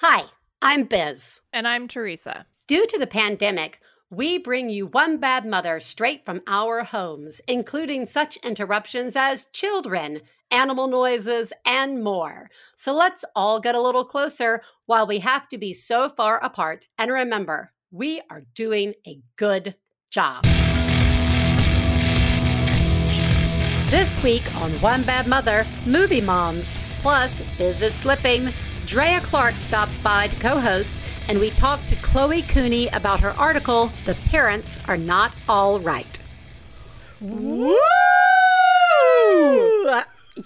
Hi, I'm Biz. And I'm Theresa. Due to the pandemic, we bring you One Bad Mother straight from our homes, including such interruptions as children, animal noises, and more. So let's all get a little closer while we have to be so far apart. And remember, we are doing a good job. This week on One Bad Mother, Movie Moms. Plus, Biz is slipping. Drea Clark stops by to co host, and we talk to Chloe Cooney about her article, The Parents Are Not All Right. Woo!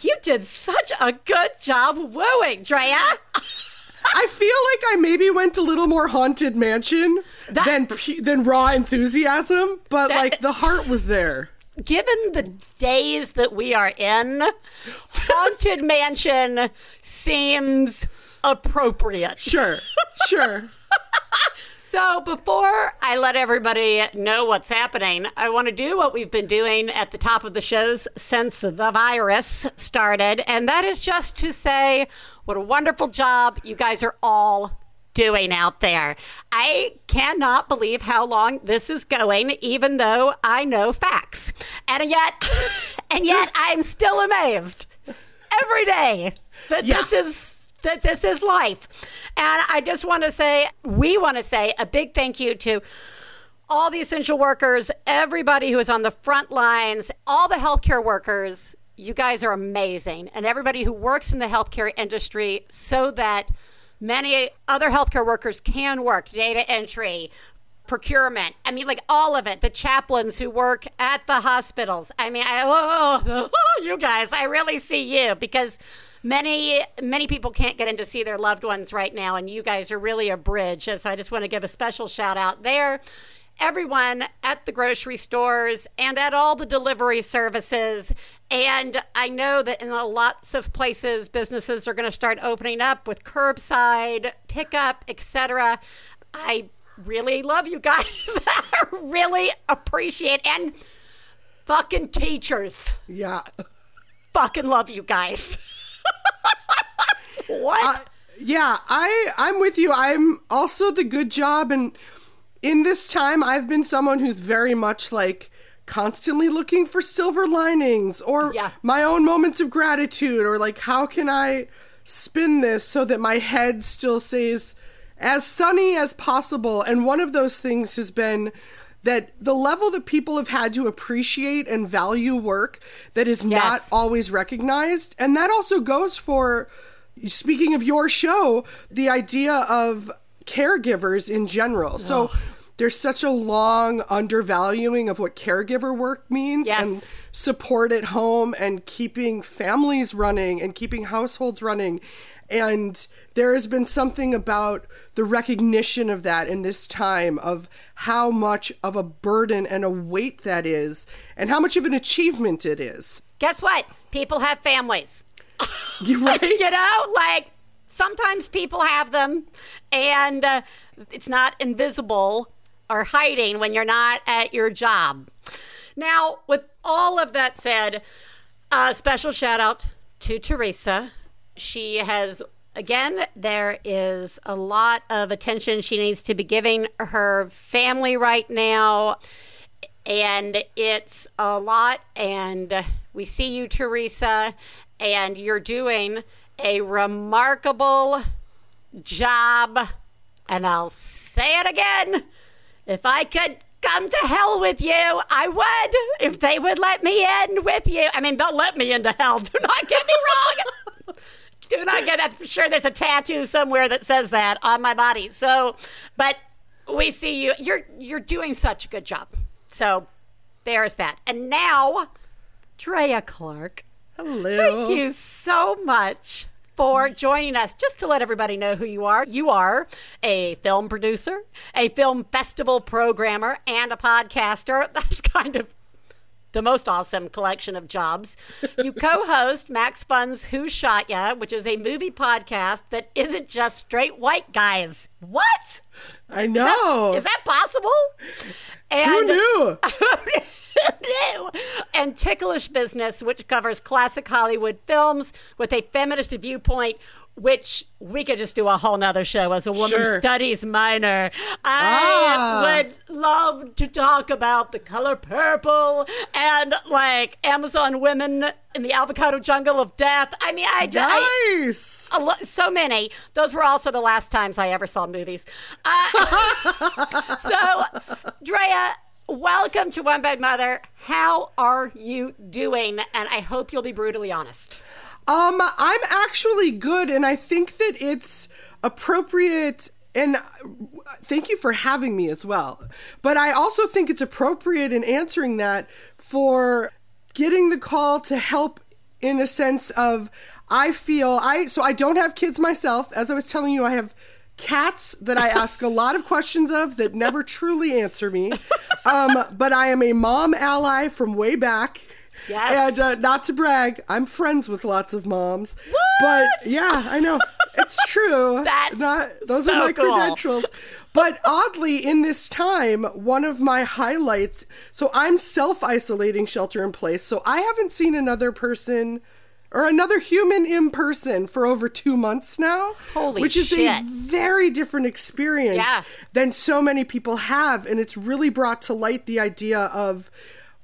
You did such a good job wooing, Drea. I feel like I maybe went a little more haunted mansion That- than than raw enthusiasm, but That- like the heart was there. Given the days that we are in, Haunted Mansion seems appropriate. Sure, sure. So, before I let everybody know what's happening, I want to do what we've been doing at the top of the shows since the virus started, and that is just to say what a wonderful job you guys are all doing out there. I cannot believe how long this is going, even though I know facts. And yet, and yet, I'm still amazed every day that Yeah. this is that this is life. And I just want to say, we want to say a big thank you to all the essential workers, everybody who is on the front lines, all the healthcare workers. You guys are amazing. And everybody who works in the healthcare industry so that many other healthcare workers can work data entry, procurement. I mean, like all of it. The chaplains who work at the hospitals. I mean, I, oh, oh, you guys, I really see you because many, many people can't get in to see their loved ones right now, and you guys are really a bridge. So I just want to give a special shout out there. Everyone at the grocery stores and at all the delivery services. And I know that in lots of places, businesses are going to start opening up with curbside pickup, etc. I really love you guys. I really appreciate and fucking teachers. Yeah. Fucking love you guys. what? Uh, yeah, I I'm with you. I'm also the good job and in this time I've been someone who's very much like constantly looking for silver linings or Yeah. my own moments of gratitude or like how can I spin this so that my head still stays as sunny as possible. And one of those things has been that the level that people have had to appreciate and value work that is not always recognized. And that also goes for speaking of your show the idea of caregivers in general. So there's such a long undervaluing of what caregiver work means Yes. and support at home and keeping families running and keeping households running and there has been something about the recognition of that in this time of how much of a burden and a weight that is and how much of an achievement it is Guess what? People have families. you right you know like sometimes people have them and uh, it's not invisible or hiding when you're not at your job now with all of that said a special shout out to theresa she has again there is a lot of attention she needs to be giving her family right now. And it's a lot. And we see you theresa. And you're doing a remarkable job. And i'll say it again. If i could come to hell with you i would if they would let me in with you. I mean they'll let me into hell. Do not get me wrong do not get that. I'm sure there's a tattoo somewhere that says that on my body. So, but we see you. You're you're doing such a good job. So, there's that. And now, Drea Clark. hello Thank you so much for joining us. Just to let everybody know who you are, you are a film producer, a film festival programmer, and a podcaster. That's kind of the most awesome collection of jobs. You co host Max Fun's Who Shot Ya, which is a movie podcast that isn't just straight white guys. What? i know Is that possible? And who knew Who knew? and Ticklish Business, which covers classic Hollywood films with a feminist viewpoint. Which we could just do a whole nother show as a woman Sure. studies minor. I Ah. would love to talk about the color purple and like Amazon women in the avocado jungle of death. I mean, I just. Nice. a lo- so many. Those were also the last times I ever saw movies. Uh, so, Drea, welcome to One Bad Mother. How are you doing? And I hope you'll be brutally honest. Um, I'm actually good, and I think that it's appropriate. And thank you for having me as well. But I also think it's appropriate in answering that for getting the call to help in a sense of I feel I so I don't have kids myself. As I was telling you, I have cats that I ask a lot of questions of that never truly answer me. Um, but I am a mom ally from way back. Yes. And uh, not to brag, I'm friends with lots of moms. But yeah, I know. It's true. That's not those so are my cool. credentials. But oddly, in this time, one of my highlights so I'm self isolating shelter in place. So I haven't seen another person or another human in person for over two months now. Holy which is a very different experience Yeah. than so many people have. And it's really brought to light the idea of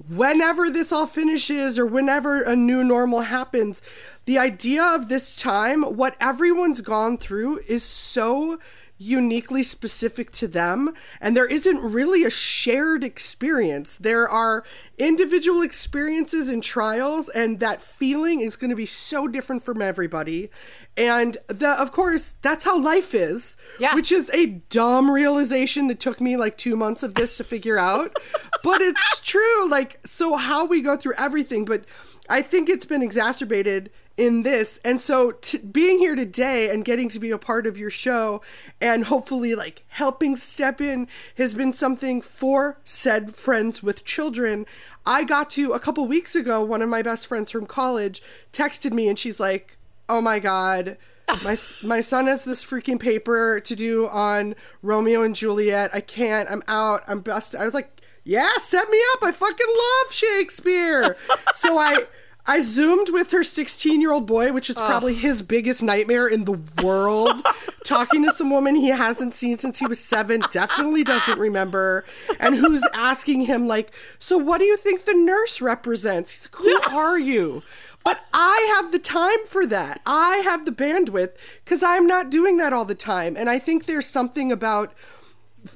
whenever this all finishes or whenever a new normal happens, the idea of this time, what everyone's gone through is so uniquely specific to them and there isn't really a shared experience there are individual experiences and trials and that feeling is going to be so different from everybody and the of course that's how life is Yeah. which is a dumb realization that took me like two months of this to figure out. but it's true. Like, so how we go through everything, but I think it's been exacerbated in this. And so t- being here today and getting to be a part of your show and hopefully like helping step in has been something for said friends with children. I got to a couple weeks ago, one of my best friends from college texted me and she's like, Oh my God, my my son has this freaking paper to do on Romeo and Juliet. I can't. I'm out. I'm busted. I was like, yeah, set me up. I fucking love Shakespeare. so I I zoomed with her 16 year old boy, which is probably his biggest nightmare in the world. talking to some woman he hasn't seen since he was seven, definitely doesn't remember, and who's asking him like, so what do you think the nurse represents? He's like, who are you? But I have the time for that. I have the bandwidth because I'm not doing that all the time. And I think there's something about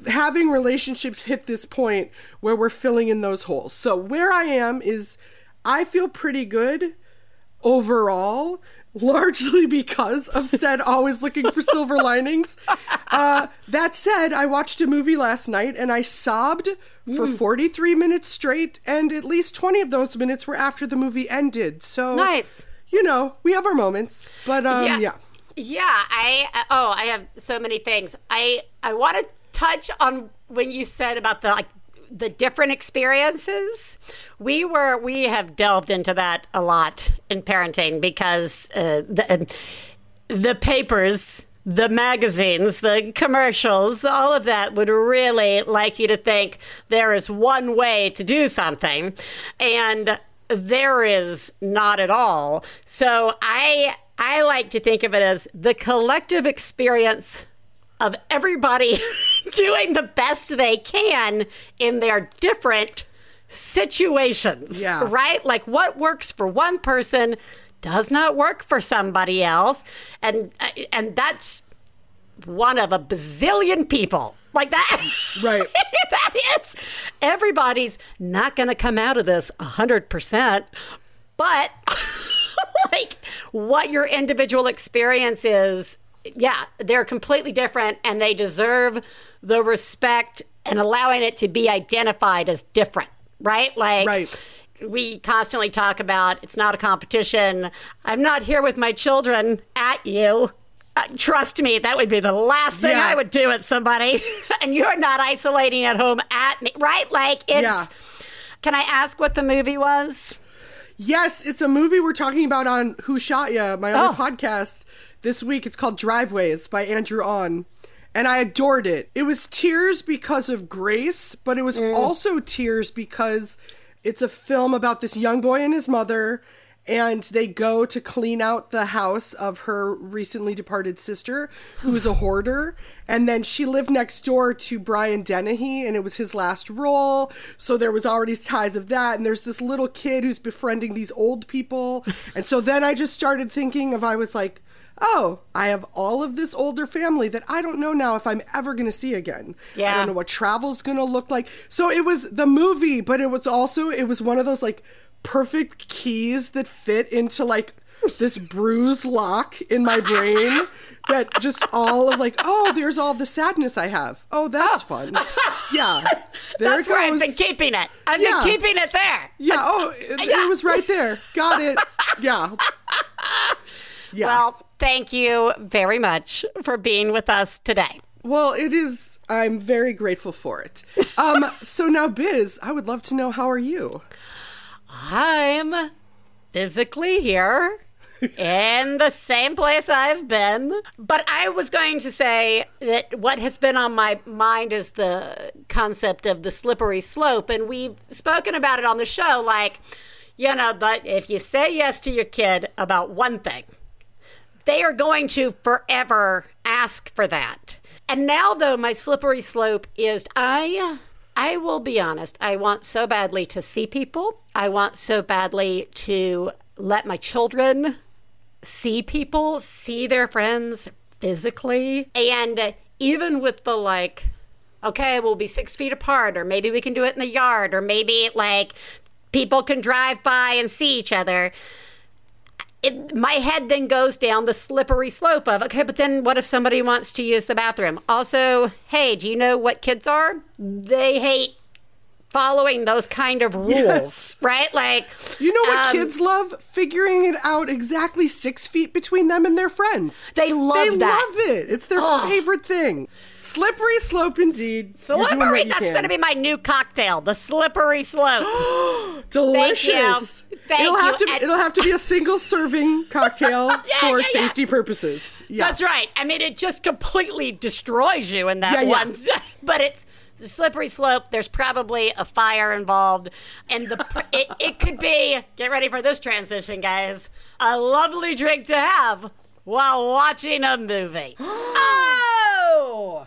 having relationships hit this point where we're filling in those holes. So where I am is I feel pretty good overall, largely because of said always looking for silver linings. Uh, that said, I watched a movie last night and I sobbed for 43 minutes straight, and at least 20 of those minutes were after the movie ended. So Nice. You know, we have our moments, but um, yeah. Yeah, I uh, oh, I have so many things. I I want to touch on when you said about the like the different experiences. We were we have delved into that a lot in parenting because uh, the the papers, the magazines, the commercials, all of that would really like you to think there is one way to do something and there is not at all. So I I like to think of it as the collective experience of everybody doing the best they can in their different situations. Yeah. Right? Like what works for one person does not work for somebody else. And uh, and that's one of a bazillion people. Like that. Right. that is everybody's not going to come out of this 100%, but like what your individual experience is, yeah, they're completely different and they deserve the respect and allowing it to be identified as different, right? Like Right. we constantly talk about it's not a competition. I'm not here with my children at you. Uh, trust me, that would be the last thing Yeah. I would do at somebody. and you're not isolating at home at me, right? Like it's. Yeah. Can I ask what the movie was? Yes, it's a movie we're talking about on Who Shot Ya, my other Oh. podcast this week. It's called Driveways by Andrew Ahn. And I adored it. It was tears because of grace, but it was Mm. also tears because it's a film about this young boy and his mother and they go to clean out the house of her recently departed sister, who's a hoarder. And then she lived next door to Brian Dennehy, and it was his last role. So there was already ties of that. And there's this little kid who's befriending these old people. And so then I just started thinking of, I was like, oh, I have all of this older family that I don't know now if I'm ever going to see again. Yeah. I don't know what travel's going to look like. So it was the movie, but it was also, it was one of those like perfect keys that fit into like this bruise lock in my brain that just all of like, oh, there's all the sadness I have. Oh, that's oh. fun. Yeah. There That's it where I've been keeping it. I've Yeah. been keeping it there. yeah. Oh, it, it was right there. Got it. Yeah. Yeah. Well, thank you very much for being with us today. Well, it is. I'm very grateful for it. Um, so now, Biz, I would love to know how are you? I'm physically here in the same place I've been. But I was going to say that what has been on my mind is the concept of the slippery slope. And we've spoken about it on the show. Like, you know, but if you say yes to your kid about one thing, they are going to forever ask for that. And now though my slippery slope is I I will be honest, I want so badly to see people. I want so badly to let my children see people, see their friends physically. And even with the like, okay, we'll be six feet apart, or maybe we can do it in the yard, or maybe like people can drive by and see each other it, my head then goes down the slippery slope of okay, but then what if somebody wants to use the bathroom? Also, hey, do you know what kids are? They hate following those kind of rules, Yes. right? Like, You know what um, kids love? Figuring it out exactly six feet between them and their friends. They love that. they that. love it. It's their favorite thing. Slippery slope, indeed. You're doing what Slippery. That's going to be my new cocktail, the slippery slope. delicious. Thank it'll you. have to. And- It'll have to be a single serving cocktail for yeah, yeah. safety purposes. Yeah. That's right. I mean, it just completely destroys you in that Yeah, yeah. one. but it's the slippery slope. There's probably a fire involved, and the pr- it, it could be. Get ready for this transition, guys. A lovely drink to have while watching a movie. oh.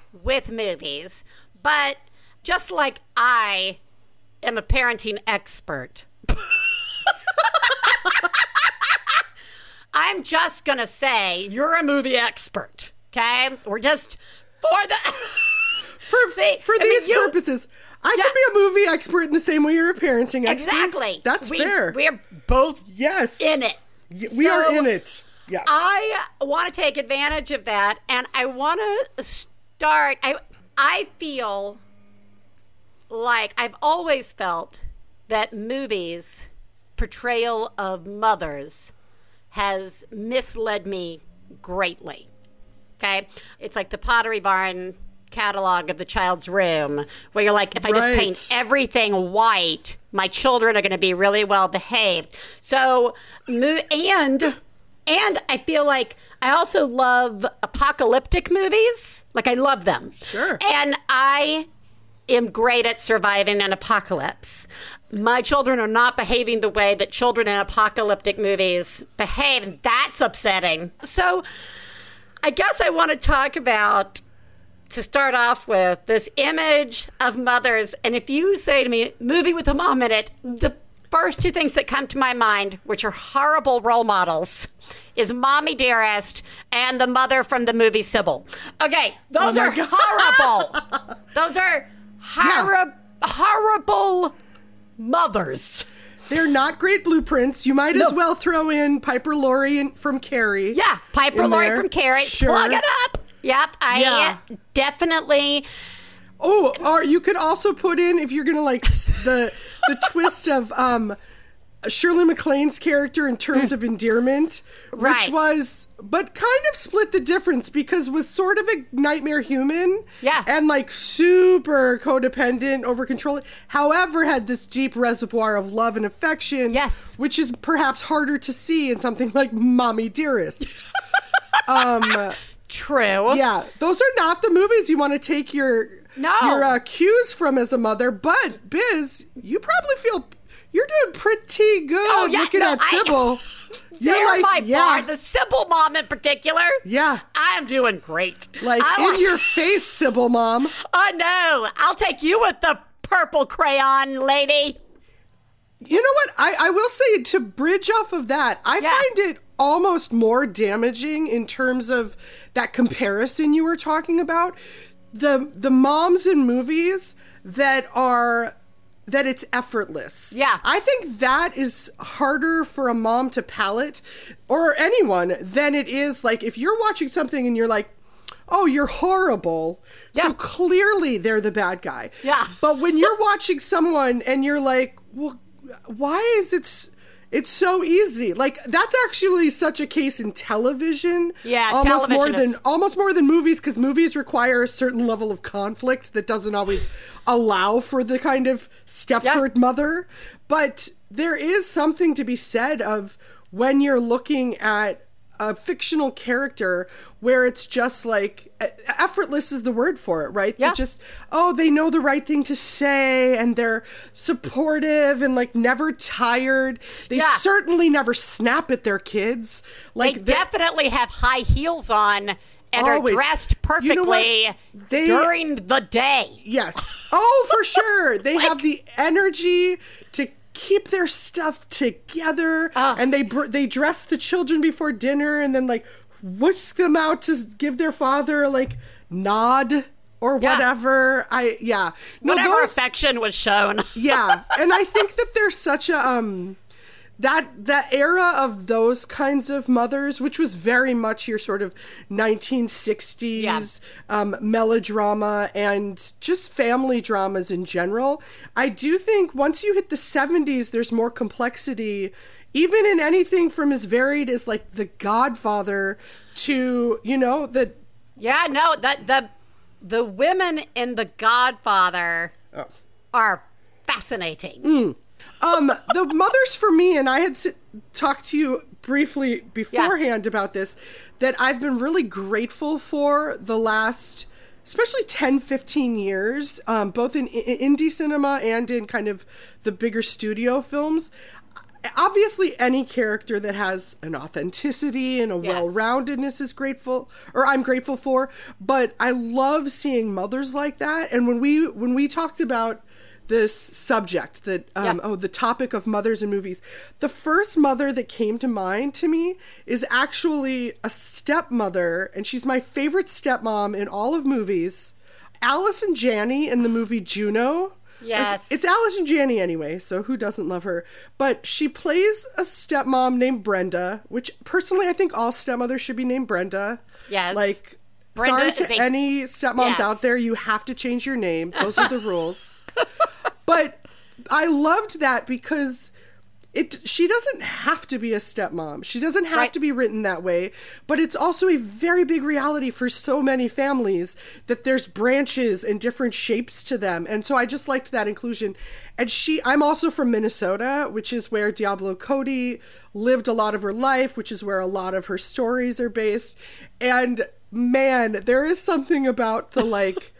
with movies, but just like I am a parenting expert, I'm just going to say you're a movie expert, okay? We're just for the. For See, for I mean, these you- purposes, I Yeah. could be a movie expert in the same way you're a parenting expert. Exactly. That's we, fair. We're both yes. in it. Y- We are in it. Yeah. I want to take advantage of that, and I want to start. I I feel like I've always felt that movies portrayal of mothers has misled me greatly. Okay, it's like the Pottery Barn catalog of the child's room, where you're like, if I just Right. paint everything white, my children are going to be really well behaved. So, and and I feel like I also love apocalyptic movies. Like I love them. Sure. And I am great at surviving an apocalypse. My children are not behaving the way that children in apocalyptic movies behave, and that's upsetting. So, I guess I want to talk about to start off with this image of mothers. And if you say to me, movie with a mom in it, the first two things that come to my mind, which are horrible role models, is Mommy Dearest and the mother from the movie Sybil. Okay, those my are God. horrible. those are horri- horrible mothers. They're not great blueprints. You might as well throw in Piper Laurie from Carrie. Yeah, Piper Laurie there. from Carrie. Sure. Plug it up. Yep, I Yeah. definitely. Oh, or you could also put in if you're gonna like the the twist of um Shirley MacLaine's character in terms of endearment, which was but kind of split the difference because was sort of a nightmare human. Yeah. And like super codependent, over controlling. However, had this deep reservoir of love and affection. Yes. Which is perhaps harder to see in something like Mommy Dearest. um True. yeah, those are not the movies you want to take your No. your uh, cues from as a mother. But Biz, you probably feel you're doing pretty good Oh, yeah, looking no, at Sybil. You're like, my yeah, bar. The Sybil mom in particular. Yeah. I am doing great. like I in your face, Sybil, mom. Oh no! I'll take you with the purple crayon, lady. You know what? I, I will say to bridge off of that, I Yeah. find it almost more damaging in terms of that comparison you were talking about. The the moms in movies that are that it's effortless. Yeah. I think that is harder for a mom to palate or anyone than it is like if you're watching something and you're like, oh, you're horrible. Yeah. So clearly they're the bad guy. Yeah. But when you're watching someone and you're like, well, why is it? It's so easy. Like that's actually such a case in television. Yeah, almost more television than almost more than movies because movies require a certain level of conflict that doesn't always allow for the kind of Stepford mother. But there is something to be said of when you're looking at a fictional character where it's just like effortless is the word for it, right? They just oh, they know the right thing to say and they're supportive and like never tired. They Yeah. certainly never snap at their kids. Like They definitely have high heels on and Always. are dressed You know perfectly They- during the day. Yes. Oh, for sure. They have the energy to keep their stuff together, Ah. and they br- they dress the children before dinner, and then like whisk them out to give their father like nod or Yeah. whatever. I yeah. No, Whatever those- affection was shown. yeah, and I think that there's such a um that that era of those kinds of mothers, which was very much your sort of 1960s Yeah. um, melodrama and just family dramas in general. I do think once you hit the 70s, there's more complexity. Even in anything from as varied as like The Godfather to, you know, the Yeah, no, that the the women in The Godfather Oh. are fascinating. Mm. Um the mothers for me and i had s- talked to you briefly beforehand about this that i've been really grateful for the last especially 10 15 years um, both in, in indie cinema and in kind of the bigger studio films. Obviously any character that has an authenticity and a Yes. well-roundedness is grateful or i'm grateful for but i love seeing mothers like that. And when we when we talked about this subject that um, Yep. oh the topic of mothers in movies the first mother that came to mind to me is actually a stepmother and she's my favorite stepmom in all of movies Allison Janney in the movie Juno Like, Yes. it's and Janney anyway, so who doesn't love her? But she plays a stepmom named Brenda, which personally I think all stepmothers should be named Brenda. Yes. Like, Brenda sorry to a- any stepmoms Yes. out there, you have to change your name. Those are the rules. but I loved that because it she doesn't have to be a stepmom. She doesn't have Right. to be written that way, but it's also a very big reality for so many families that there's branches and different shapes to them. And so I just liked that inclusion. And she I'm also from Minnesota, which is where Diablo Cody lived a lot of her life, which is where a lot of her stories are based. And man, there is something about the like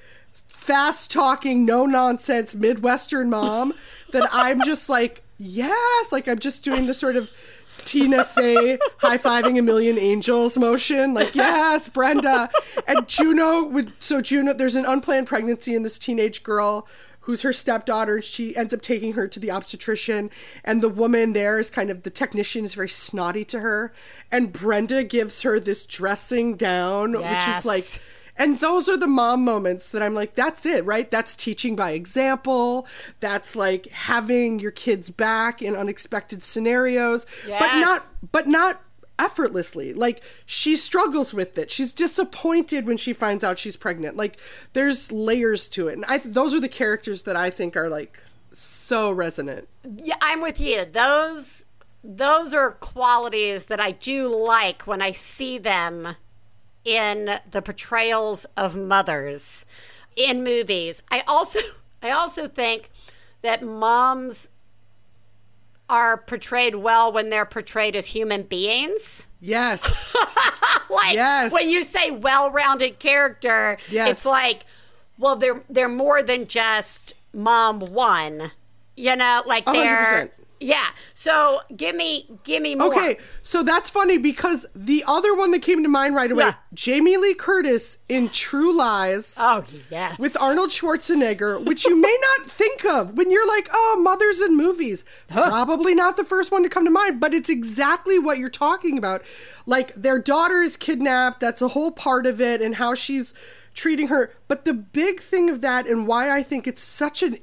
fast talking, no nonsense Midwestern mom that I'm just like, yes, like I'm just doing the sort of Tina Fey high fiving a million angels motion, like, yes, Brenda. And Juno would, so Juno, there's an unplanned pregnancy in this teenage girl who's her stepdaughter and she ends up taking her to the obstetrician and the woman there is kind of the technician is very snotty to her and brenda gives her this dressing down which is like and those are the mom moments that I'm like, that's it, right? That's teaching by example. That's like having your kids back in unexpected scenarios, but not, but not effortlessly. Like she struggles with it. She's disappointed when she finds out she's pregnant. Like there's layers to it, and I those are the characters that I think are like so resonant. Yeah, I'm with you. Those those are qualities that I do like when I see them in the portrayals of mothers in movies. I also I also think that moms are portrayed well when they're portrayed as human beings. Yes. like Yes. when you say well-rounded character, Yes. it's like well they're they're more than just mom one. You know, like they're percent. Yeah. So give me give me more. Okay, so that's funny because the other one that came to mind right away, Yeah. Jamie Lee Curtis in True Lies. Oh yes. with Arnold Schwarzenegger, which you may not think of when you're like, oh, mothers in movies. Probably not the first one to come to mind, but it's exactly what you're talking about. Like, their daughter is kidnapped, that's a whole part of it, and how she's treating her. But the big thing of that, and why I think it's such an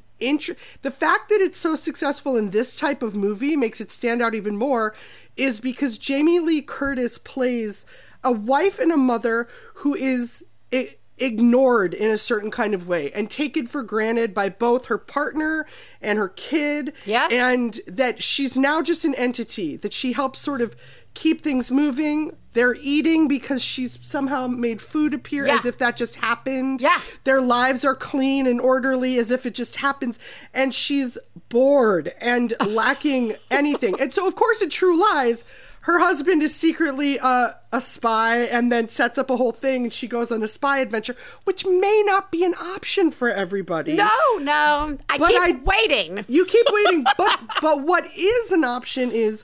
the fact that it's so successful in this type of movie makes it stand out even more, is because Jamie Lee Curtis plays a wife and a mother who is. i ignored in a certain kind of way and taken for granted by both her partner and her kid. Yeah. And that she's now just an entity, that she helps sort of keep things moving. They're eating because she's somehow made food appear Yeah. as if that just happened. Yeah. Their lives are clean and orderly as if it just happens. And she's bored and lacking anything. And so, of course, in True Lies, her husband is secretly uh, a spy and then sets up a whole thing and she goes on a spy adventure, which may not be an option for everybody. no, no. I But keep I- waiting. You keep waiting, but but what is an option is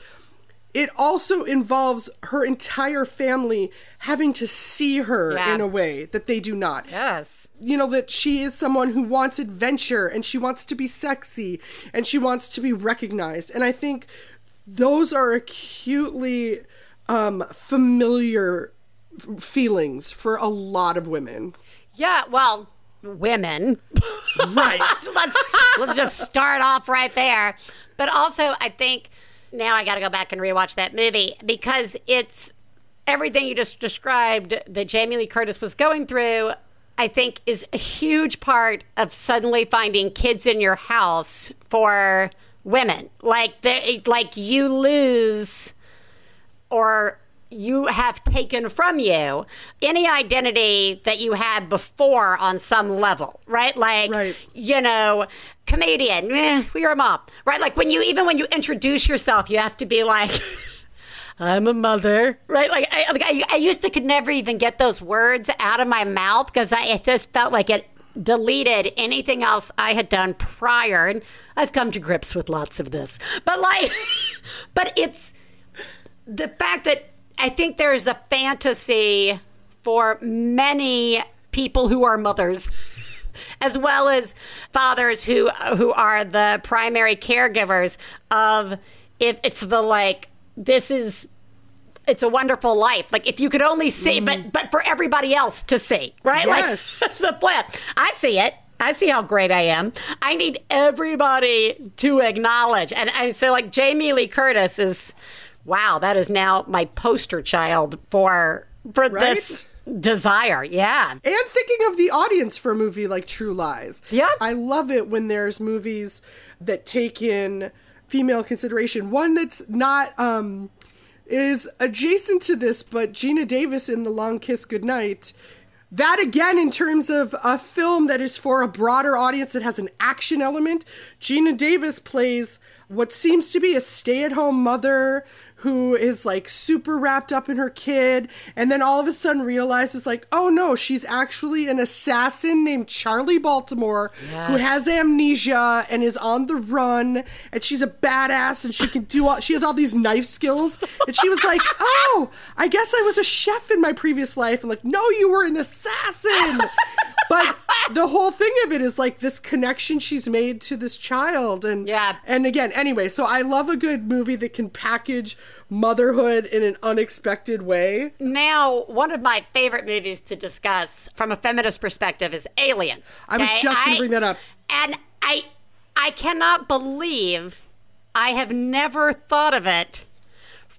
it also involves her entire family having to see her Yeah. in a way that they do not. Yes. You know that she is someone who wants adventure and she wants to be sexy and she wants to be recognized. And I think those are acutely um familiar f- feelings for a lot of women. Yeah, well, women. Right. let's let's just start off right there. But also, I think now I got to go back and rewatch that movie because it's everything you just described that Jamie Lee Curtis was going through. I think is a huge part of suddenly finding kids in your house for women. Like they, like you lose or you have taken from you any identity that you had before on some level, right? Like, Right. you know, comedian, eh, you're a mom, right? Like when you, even when you introduce yourself, you have to be like, I'm a mother, right? Like, I, like I, I used to could never even get those words out of my mouth because I it just felt like it deleted anything else I had done prior. And I've come to grips with lots of this, but like, but it's, the fact that I think there is a fantasy for many people who are mothers, as well as fathers who who are the primary caregivers of if it's the like this is it's a wonderful life. Like if you could only see, but but for everybody else to see, right? Yes. Like that's the flip. I see it. I see how great I am. I need everybody to acknowledge, and, and so like Jamie Lee Curtis is, wow, that is now my poster child for for this desire. Yeah, And thinking of the audience for a movie like True Lies. Yeah. I love it when there's movies that take in female consideration. One that's not um is adjacent to this, but Geena Davis in The Long Kiss Goodnight. That again, in terms of a film that is for a broader audience that has an action element, Geena Davis plays what seems to be a stay at home mother who is like super wrapped up in her kid and then all of a sudden realizes like oh no she's actually an assassin named charlie baltimore who has amnesia and is on the run and she's a badass and she can do all she has all these knife skills. And she was like oh i guess i was a chef in my previous life. And like no you were an assassin. But the whole thing of it is like this connection she's made to this child. And Yeah. and again anyway so i love a good movie that can package motherhood in an unexpected way Now, one of my favorite movies to discuss from a feminist perspective is Alien. I was just gonna bring that up. And I I cannot believe I have never thought of it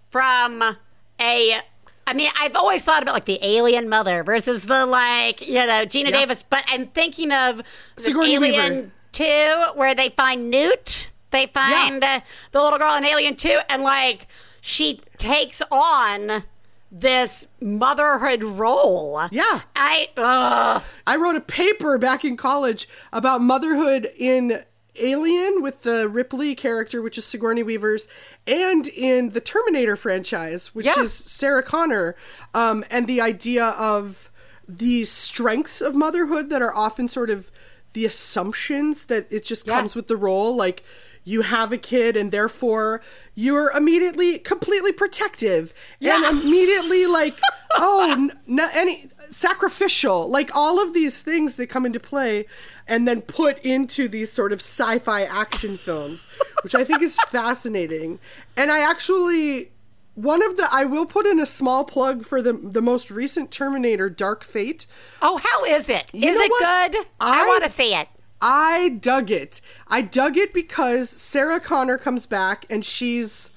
from a I mean, I've always thought about like the alien mother versus the like, you know, Geena Yeah. Davis, but I'm thinking of Sigourney alien Weaver. 2 where they find Newt. They find uh, the little girl in Alien 2 and like she takes on this motherhood role. Yeah. I. I wrote a paper back in college about motherhood in Alien with the Ripley character, which is Sigourney Weaver's, and in the Terminator franchise, which Yeah. is Sarah Connor, um, and the idea of these strengths of motherhood that are often sort of the assumptions that it just Yeah. comes with the role, like you have a kid and therefore you're immediately completely protective and immediately like oh n- n- any sacrificial like all of these things that come into play and then put into these sort of sci-fi action films which i think is fascinating and i actually one of the i will put in a small plug for the the most recent terminator dark fate Oh, how is it? Is it what? good? I, I- want to see it. I dug it. I dug it because Sarah Connor comes back and she's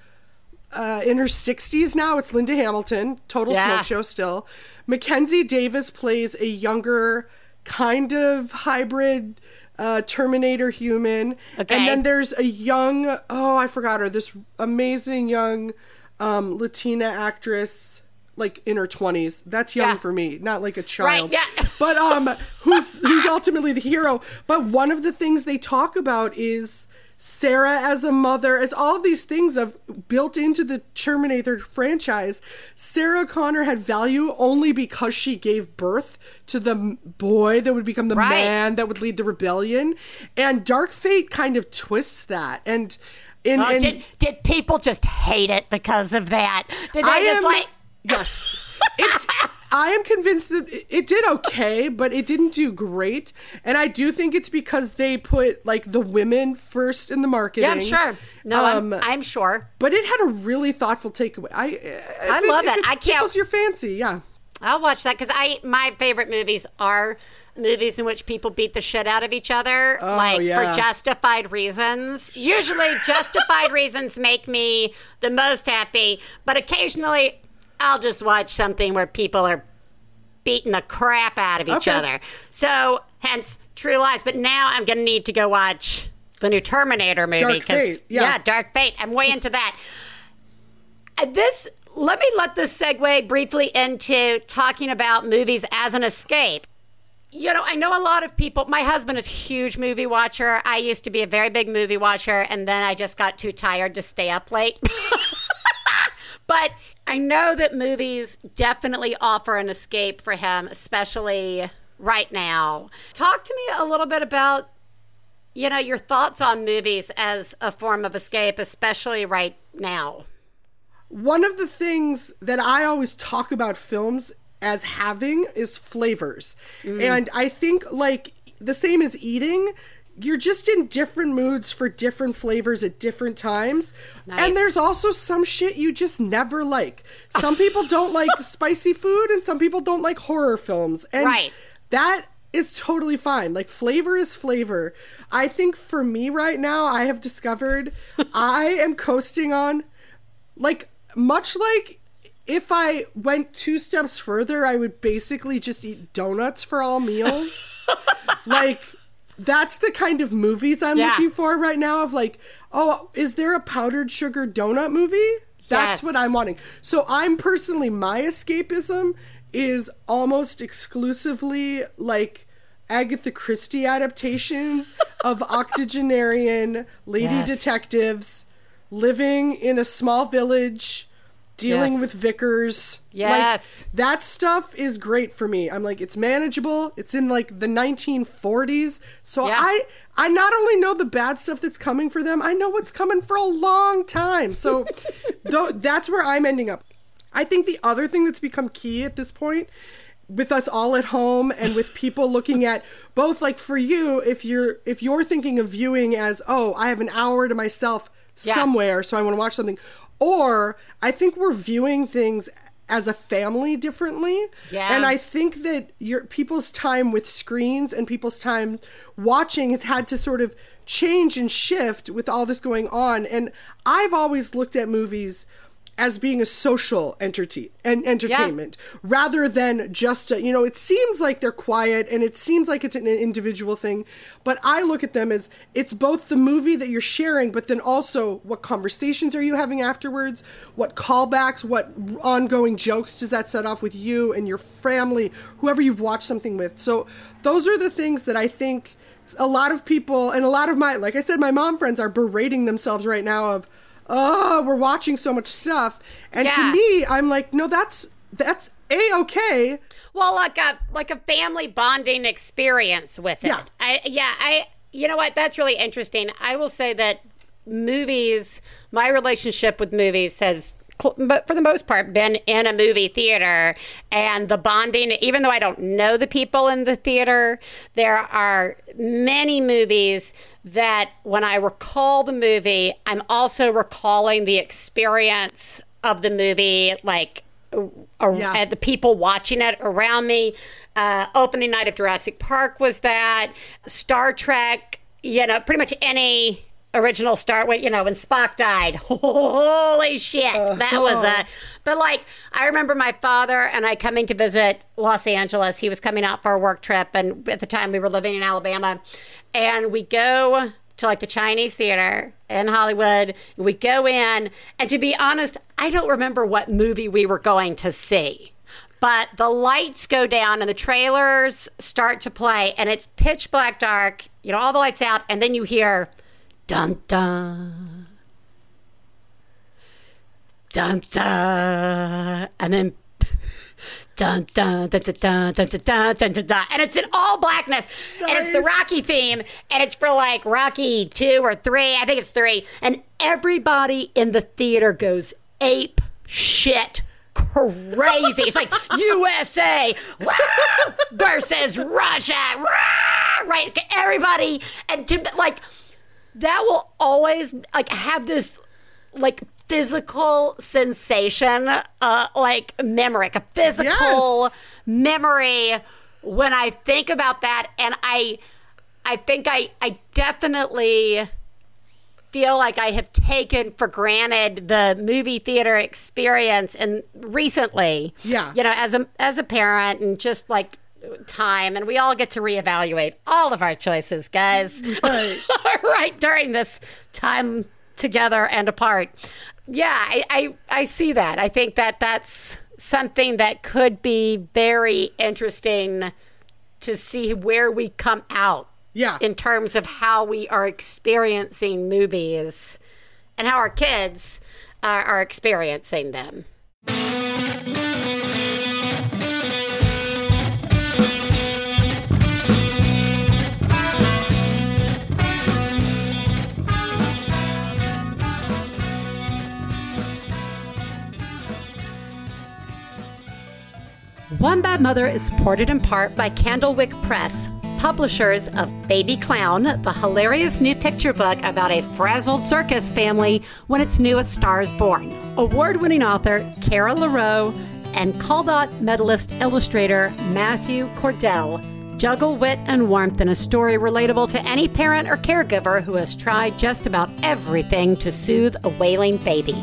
uh, in her 60s now. It's Linda Hamilton, total Yeah. smoke show still. Mackenzie Davis plays a younger, kind of hybrid uh, Terminator human. Okay. And then there's a young, oh, I forgot her, this amazing young um, Latina actress. Like in her twenties, that's young Yeah. for me, not like a child. Right, yeah. but um, who's who's ultimately the hero? But one of the things they talk about is Sarah as a mother, as all of these things of built into the Terminator franchise. Sarah Connor had value only because she gave birth to the boy that would become the Right. man that would lead the rebellion, and Dark Fate kind of twists that and. In, Oh, in, did did people just hate it because of that? Did they I just am like? yes. It, I am convinced that it- did okay, but it didn't do great, and I do think it's because they put like the women first in the marketing. Yeah, I'm sure. No, Um, I'm, I'm sure. but it had a really thoughtful takeaway. I I love it. It I can't- your fancy, yeah. I'll watch that because I my favorite movies are movies in which people beat the shit out of each other, like Oh, yeah. for justified reasons. Usually, justified reasons make me the most happy, but occasionally, I'll just watch something where people are beating the crap out of each Okay. other. So, hence True Lies. But now I'm going to need to go watch the new Terminator movie. Dark Fate, yeah. Dark Fate. I'm way into that. Uh, This let me let this segue briefly into talking about movies as an escape. You know, I know a lot of people. My husband is a huge movie watcher. I used to be a very big movie watcher, and then I just got too tired to stay up late. but I know that movies definitely offer an escape for him, especially right now. Talk to me a little bit about, you know, your thoughts on movies as a form of escape, especially right now. One of the things that I always talk about films as having is flavors. Mm. And I think, like, the same as eating, you're just in different moods for different flavors at different times. Nice. And there's also some shit you just never like. Some people don't like spicy food, and some people don't like horror films. And Right. that is totally fine. Like flavor is flavor. I think for me right now, I have discovered I am coasting on like much like if I went two steps further, I would basically just eat donuts for all meals. like that's the kind of movies I'm Yeah. looking for right now of like, oh, is there a powdered sugar donut movie? That's Yes. what I'm wanting. So I'm personally my escapism is almost exclusively like Agatha Christie adaptations of octogenarian lady Yes. detectives living in a small village dealing Yes. with vicars. Yes. Like, that stuff is great for me. I'm like it's manageable. It's in like the 1940s. So Yeah. I I not only know the bad stuff that's coming for them, I know what's coming for a long time. So tho- that's where I'm ending up. I think the other thing that's become key at this point with us all at home and with people looking at both like for you if you're if you're thinking of viewing as oh I have an hour to myself Yeah. somewhere so I want to watch something or I think we're viewing things as a family differently Yeah. and I think that your people's time with screens and people's time watching has had to sort of change and shift with all this going on and I've always looked at movies as being a social entity and entertainment rather than just a, you know it seems like they're quiet and it seems like it's an individual thing but i look at them as it's both the movie that you're sharing but then also what conversations are you having afterwards? What callbacks? What ongoing jokes does that set off with you and your family whoever you've watched something with? So those are the things that i think a lot of people and a lot of my like i said my mom friends are berating themselves right now of oh, we're watching so much stuff. And Yeah. to me, I'm like, no, that's that's a okay. Well, like a like a family bonding experience with it. Yeah. I yeah, I you know what? That's really interesting. I will say that movies, my relationship with movies has but for the most part been in a movie theater and the bonding even though I don't know the people in the theater, there are many movies that when I recall the movie, I'm also recalling the experience of the movie like ar- Yeah. the people watching it around me. Uh, opening night of Jurassic Park was that. Star Trek, you know, pretty much any original Star. Wait, you know, when Spock died, holy shit, that was a. Uh-huh. But like, I remember my father and I coming to visit Los Angeles. He was coming out for a work trip, and at the time we were living in Alabama, and we go to like the Chinese theater in Hollywood. We go in, and to be honest, I don't remember what movie we were going to see. But the lights go down and the trailers start to play, and it's pitch black dark, you know, all the lights out, and then you hear dun dun, dun dun, and then dun dun dun dun dun dun dun dun dun dun, and it's in all blackness and it's the rocky theme and it's for like rocky two or three i think it's three and everybody in the theater goes ape shit crazy it's like usa versus russia rah, right everybody and to, like that will always like have this like physical sensation uh like memory like a physical Yes. memory when i think about that and i i think i i definitely feel like i have taken for granted the movie theater experience and recently Yeah. you know as a as a parent and just like time and we all get to reevaluate all of our choices guys Right. right during this time together and apart yeah I, I i see that i think that that's something that could be very interesting to see where we come out Yeah. in terms of how we are experiencing movies and how our kids are, are experiencing them One Bad Mother is supported in part by Candlewick Press, publishers of Baby Clown, the hilarious new picture book about a frazzled circus family when its newest star is born. Award winning author Kara LaReau and Caldecott medalist illustrator Matthew Cordell juggle wit and warmth in a story relatable to any parent or caregiver who has tried just about everything to soothe a wailing baby.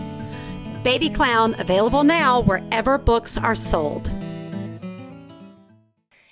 Baby Clown available now wherever books are sold.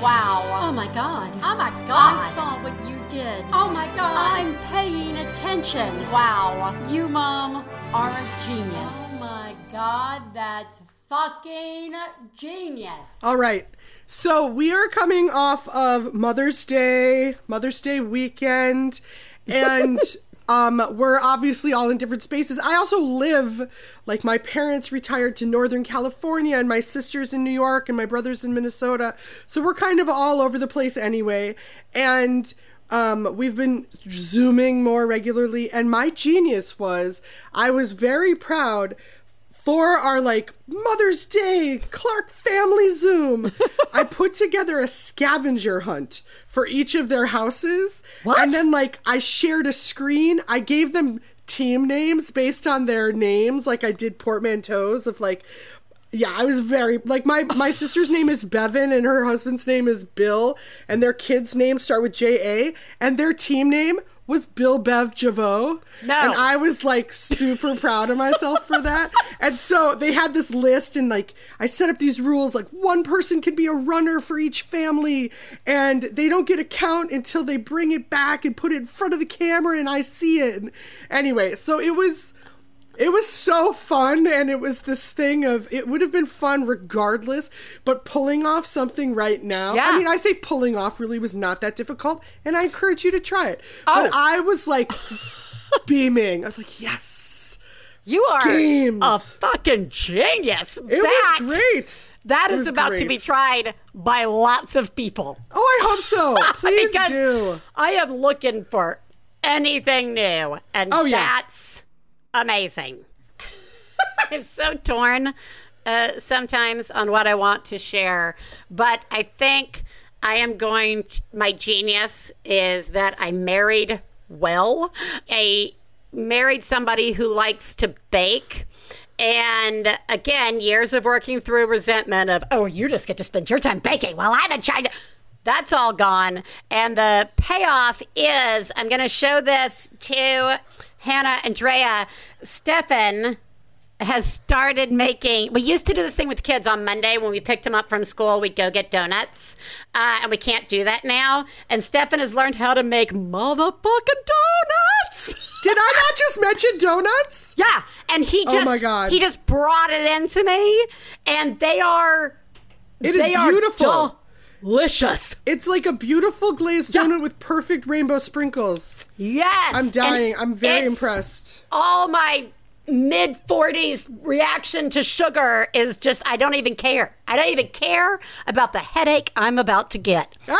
Wow. Oh my God. Oh my God. I saw what you did. Oh my god! I'm paying attention. wow! You, Mom, are a genius. Oh my god, that's fucking genius! All right. So we are coming off of Mother's Day, Mother's Day weekend, and um, we're obviously all in different spaces. I also live, like my parents retired to Northern California, and my sister's in New York, and my brother's in Minnesota. So we're kind of all over the place anyway. And um, we've been zooming more regularly. And my genius was I was very proud for our like Mother's Day Clark family Zoom, I put together a scavenger hunt for each of their houses. What? And then like I shared a screen. I gave them team names based on their names, like I did portmanteaus of like yeah, I was very like my my sister's name is Bevan and her husband's name is Bill and their kids' names start with J A and their team name was Bill Bev Javot. No. And I was like super proud of myself for that. And so they had this list and like I set up these rules like one person can be a runner for each family and they don't get a count until they bring it back and put it in front of the camera and I see it. And anyway, so it was it was so fun and it was this thing of it would have been fun regardless but pulling off something right now Yeah. i mean i say pulling off really was not that difficult and i encourage you to try it Oh. but i was like beaming i was like yes You are Games. a fucking genius. it that, was great That is about to be tried by lots of people. oh i hope so please do I am looking for anything new, and Oh, yeah. Amazing. I'm so torn uh, sometimes on what I want to share, but I think I am going. To, my genius is that I married well. I married somebody who likes to bake. And again, years of working through resentment of, oh, you just get to spend your time baking while been trying to. That's all gone. And the payoff is I'm going to show this to Hannah Andrea, Stefan has started making. We used to do this thing with kids on Monday when we picked them up from school. We'd go get donuts, uh, and we can't do that now. And Stefan has learned how to make motherfucking donuts. did i not just mention donuts Yeah, and he Oh just my God. he just brought it into me, and they are it is beautiful delicious. it's like a beautiful glazed Yeah. donut with perfect rainbow sprinkles Yes, i'm and dying i'm very impressed All my mid 40s reaction to sugar is just I don't even care. I don't even care about the headache I'm about to get. Hi,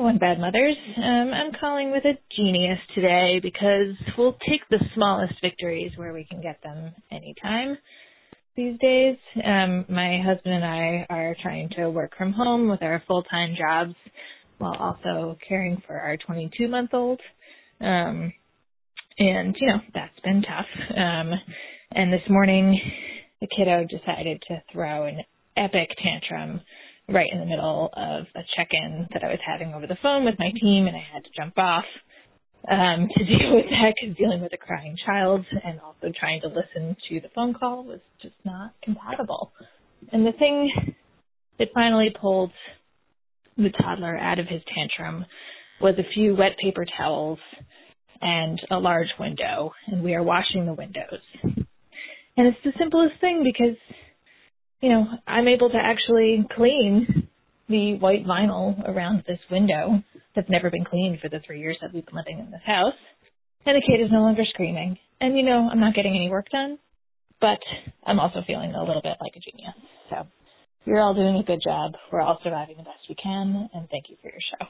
One Bad Mothers. Um, I'm calling with a genius today because we'll take the smallest victories where we can get them anytime these days. Um, my husband and I are trying to work from home with our full-time jobs while also caring for our 22-month-old. Um, and, you know, that's been tough. Um, and this morning, the kiddo decided to throw an epic tantrum right in the middle of a check-in that I was having over the phone with my team, and I had to jump off um, to deal with that because dealing with a crying child and also trying to listen to the phone call was just not compatible. And the thing that finally pulled the toddler out of his tantrum was a few wet paper towels and a large window, and we are washing the windows. And it's the simplest thing because you know, I'm able to actually clean the white vinyl around this window that's never been cleaned for the three years that we've been living in this house. And the kid is no longer screaming. And, you know, I'm not getting any work done, but I'm also feeling a little bit like a genius. So you're all doing a good job. We're all surviving the best we can. And thank you for your show.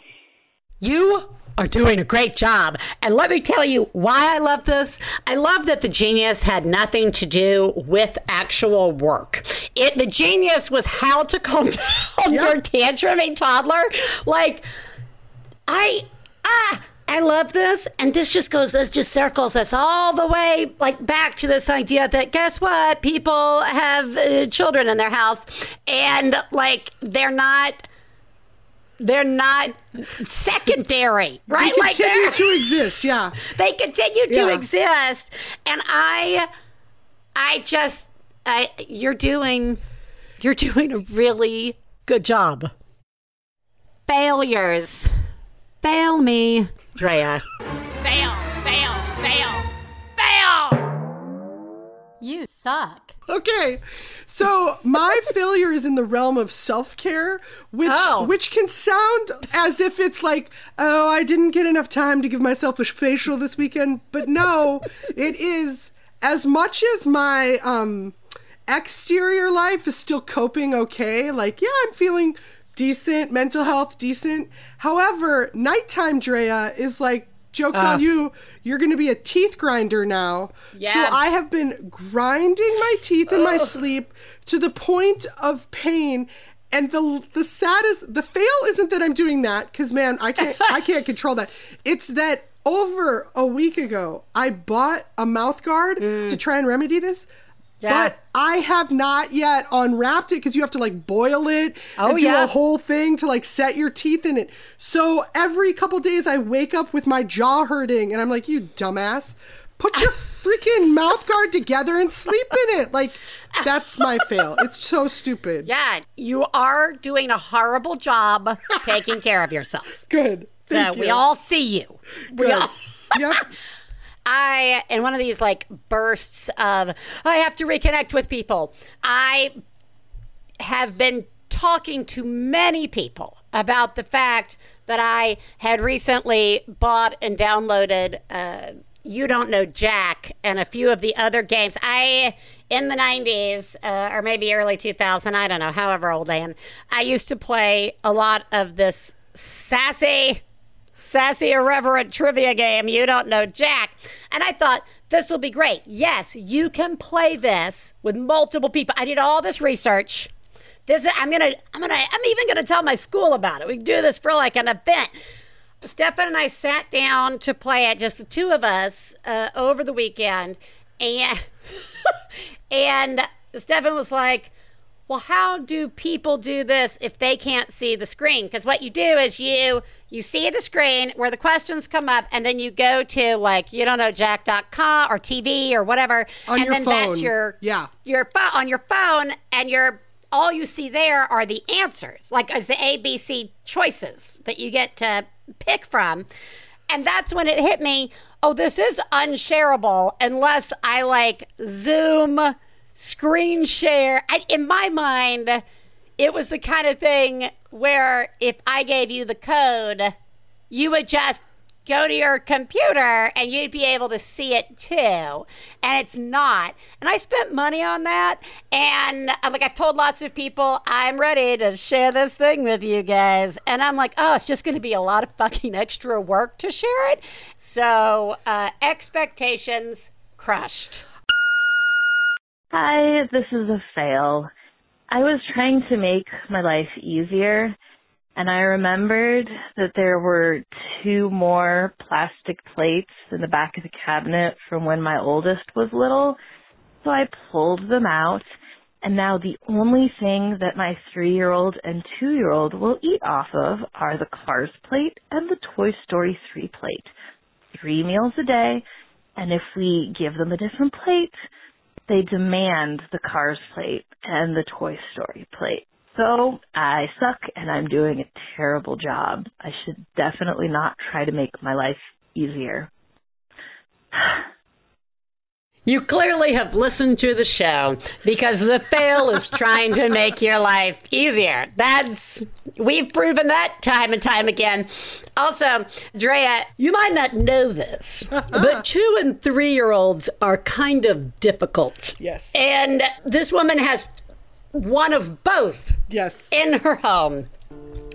You are doing a great job. And let me tell you why I love this. I love that the genius had nothing to do with actual work. It the genius was how to calm down your tantruming toddler. Like I ah I love this, and this just goes, this just circles us all the way, like back to this idea that guess what? People have uh, children in their house, and like they're not, they're not secondary, right? They like continue they're- to exist, yeah. they continue to Yeah. exist and i i just i you're doing you're doing a really good job failures fail me drea Fail, fail, fail, fail! You suck. Okay, so my failure is in the realm of self care, which Oh. which can sound as if it's like, oh, I didn't get enough time to give myself a facial this weekend, but no, it is as much as my um exterior life is still coping okay. Like, yeah, I'm feeling decent, mental health decent. However, nighttime Drea is like joke's on uh. you. You're going to be a teeth grinder now. Yeah. So I have been grinding my teeth in my sleep to the point of pain. And the the saddest the fail isn't that I'm doing that because man I can't I can't control that. It's that over a week ago I bought a mouth guard to mm. try and remedy this. Yeah. But I have not yet unwrapped it because you have to like boil it Oh, and do yeah. a whole thing to like set your teeth in it. So every couple days I wake up with my jaw hurting and I'm like, you dumbass, put your freaking mouth guard together and sleep in it. Like that's my fail. It's so stupid. Yeah, you are doing a horrible job taking care of yourself. Good. So Thank we all see you. We Good. all. yep. I, in one of these like bursts of, I have to reconnect with people, I have been talking to many people about the fact that I had recently bought and downloaded uh, You Don't Know Jack and a few of the other games. I, in the 90s, uh, or maybe early 2000, I don't know, however old I am, I used to play a lot of this sassy sassy irreverent trivia game. You don't know jack. And i thought this will be great. Yes you can play this with multiple people. I did all this research. This i'm gonna i'm gonna i'm even gonna tell my school about it. We do this for like an event. Stefan and I sat down to play it, just the two of us, uh, over the weekend, and and Stefan was like, "Well, how do people do this if they can't see the screen? Because what you do is you you see the screen where the questions come up, and then you go to like you don't know jack.com or TV or whatever, On and your then that's your Yeah. your phone on your phone, and your all you see there are the answers, like as the ABC choices that you get to pick from. And that's when it hit me. Oh, this is unshareable unless I like Zoom, screen share. I, in my mind, it was the kind of thing where if I gave you the code, you would just go to your computer and you'd be able to see it too. And it's not. And I spent money on that. And uh, like I've told lots of people, I'm ready to share this thing with you guys. And I'm like, oh, it's just going to be a lot of fucking extra work to share it. So uh, expectations crushed. Hi, this is a fail. I was trying to make my life easier, and I remembered that there were two more plastic plates in the back of the cabinet from when my oldest was little. So I pulled them out, and now the only thing that my three year old and two year old will eat off of are the Cars plate and the Toy Story 3 plate. Three meals a day, and if we give them a different plate, they demand the Cars plate and the Toy Story plate. So I suck and I'm doing a terrible job. I should definitely not try to make my life easier. You clearly have listened to the show because the fail is trying to make your life easier. That's we've proven that time and time again. Also, Drea, you might not know this, but two and three year olds are kind of difficult. Yes. And this woman has one of both Yes. in her home.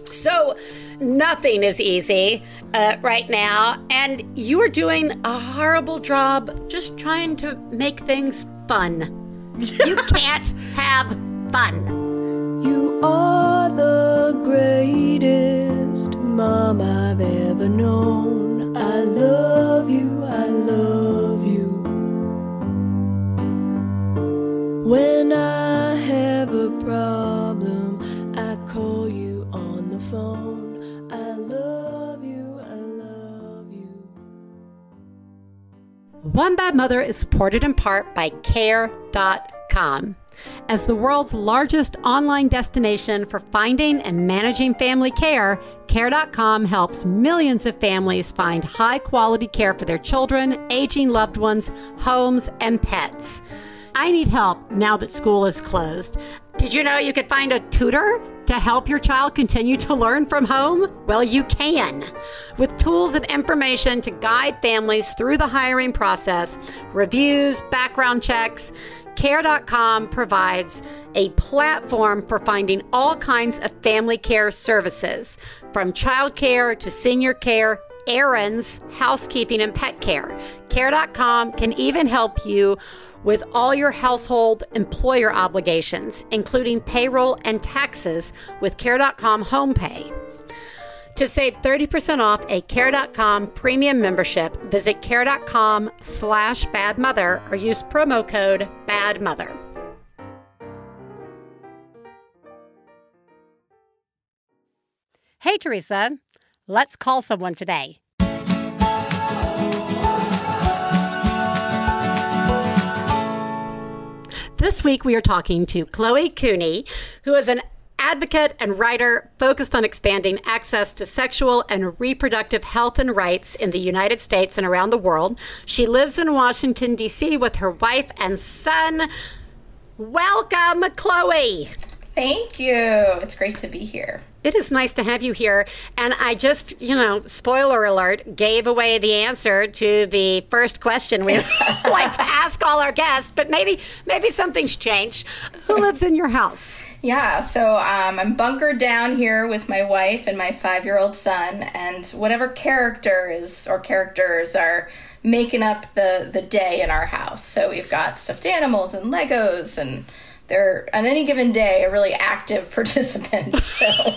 So nothing is easy uh, right now, and you are doing a horrible job just trying to make things fun. You can't have fun. You are the greatest mom I've ever known. I love you, I love you. When I have a problem, phone. I love you, I love you. One Bad Mother is supported in part by Care.com. As the world's largest online destination for finding and managing family care, Care.com helps millions of families find high quality care for their children, aging loved ones, homes, and pets. I need help now that school is closed. Did you know you could find a tutor to help your child continue to learn from home? Well, you can. With tools and information to guide families through the hiring process, reviews, background checks, Care.com provides a platform for finding all kinds of family care services, from childcare to senior care errands, housekeeping, and pet care. Care.com can even help you with all your household employer obligations, including payroll and taxes with Care.com Home Pay. To save 30% off a Care.com premium membership, visit Care.com slash badmother or use promo code BADMOTHER. Hey, Theresa, let's call someone today. This week we are talking to Chloe Cooney, who is an advocate and writer focused on expanding access to sexual and reproductive health and rights in the United States and around the world. She lives in Washington, D.C. with her wife and son. Welcome, Chloe. Thank you. It's great to be here. It is nice to have you here. And I just, you know, spoiler alert, gave away the answer to the first question we like to ask all our guests, but maybe maybe something's changed. Who lives in your house? Yeah, so um, I'm bunkered down here with my wife and my five year old son, and whatever character is or characters are making up the, the day in our house. So we've got stuffed animals and Legos and they're on any given day a really active participant. So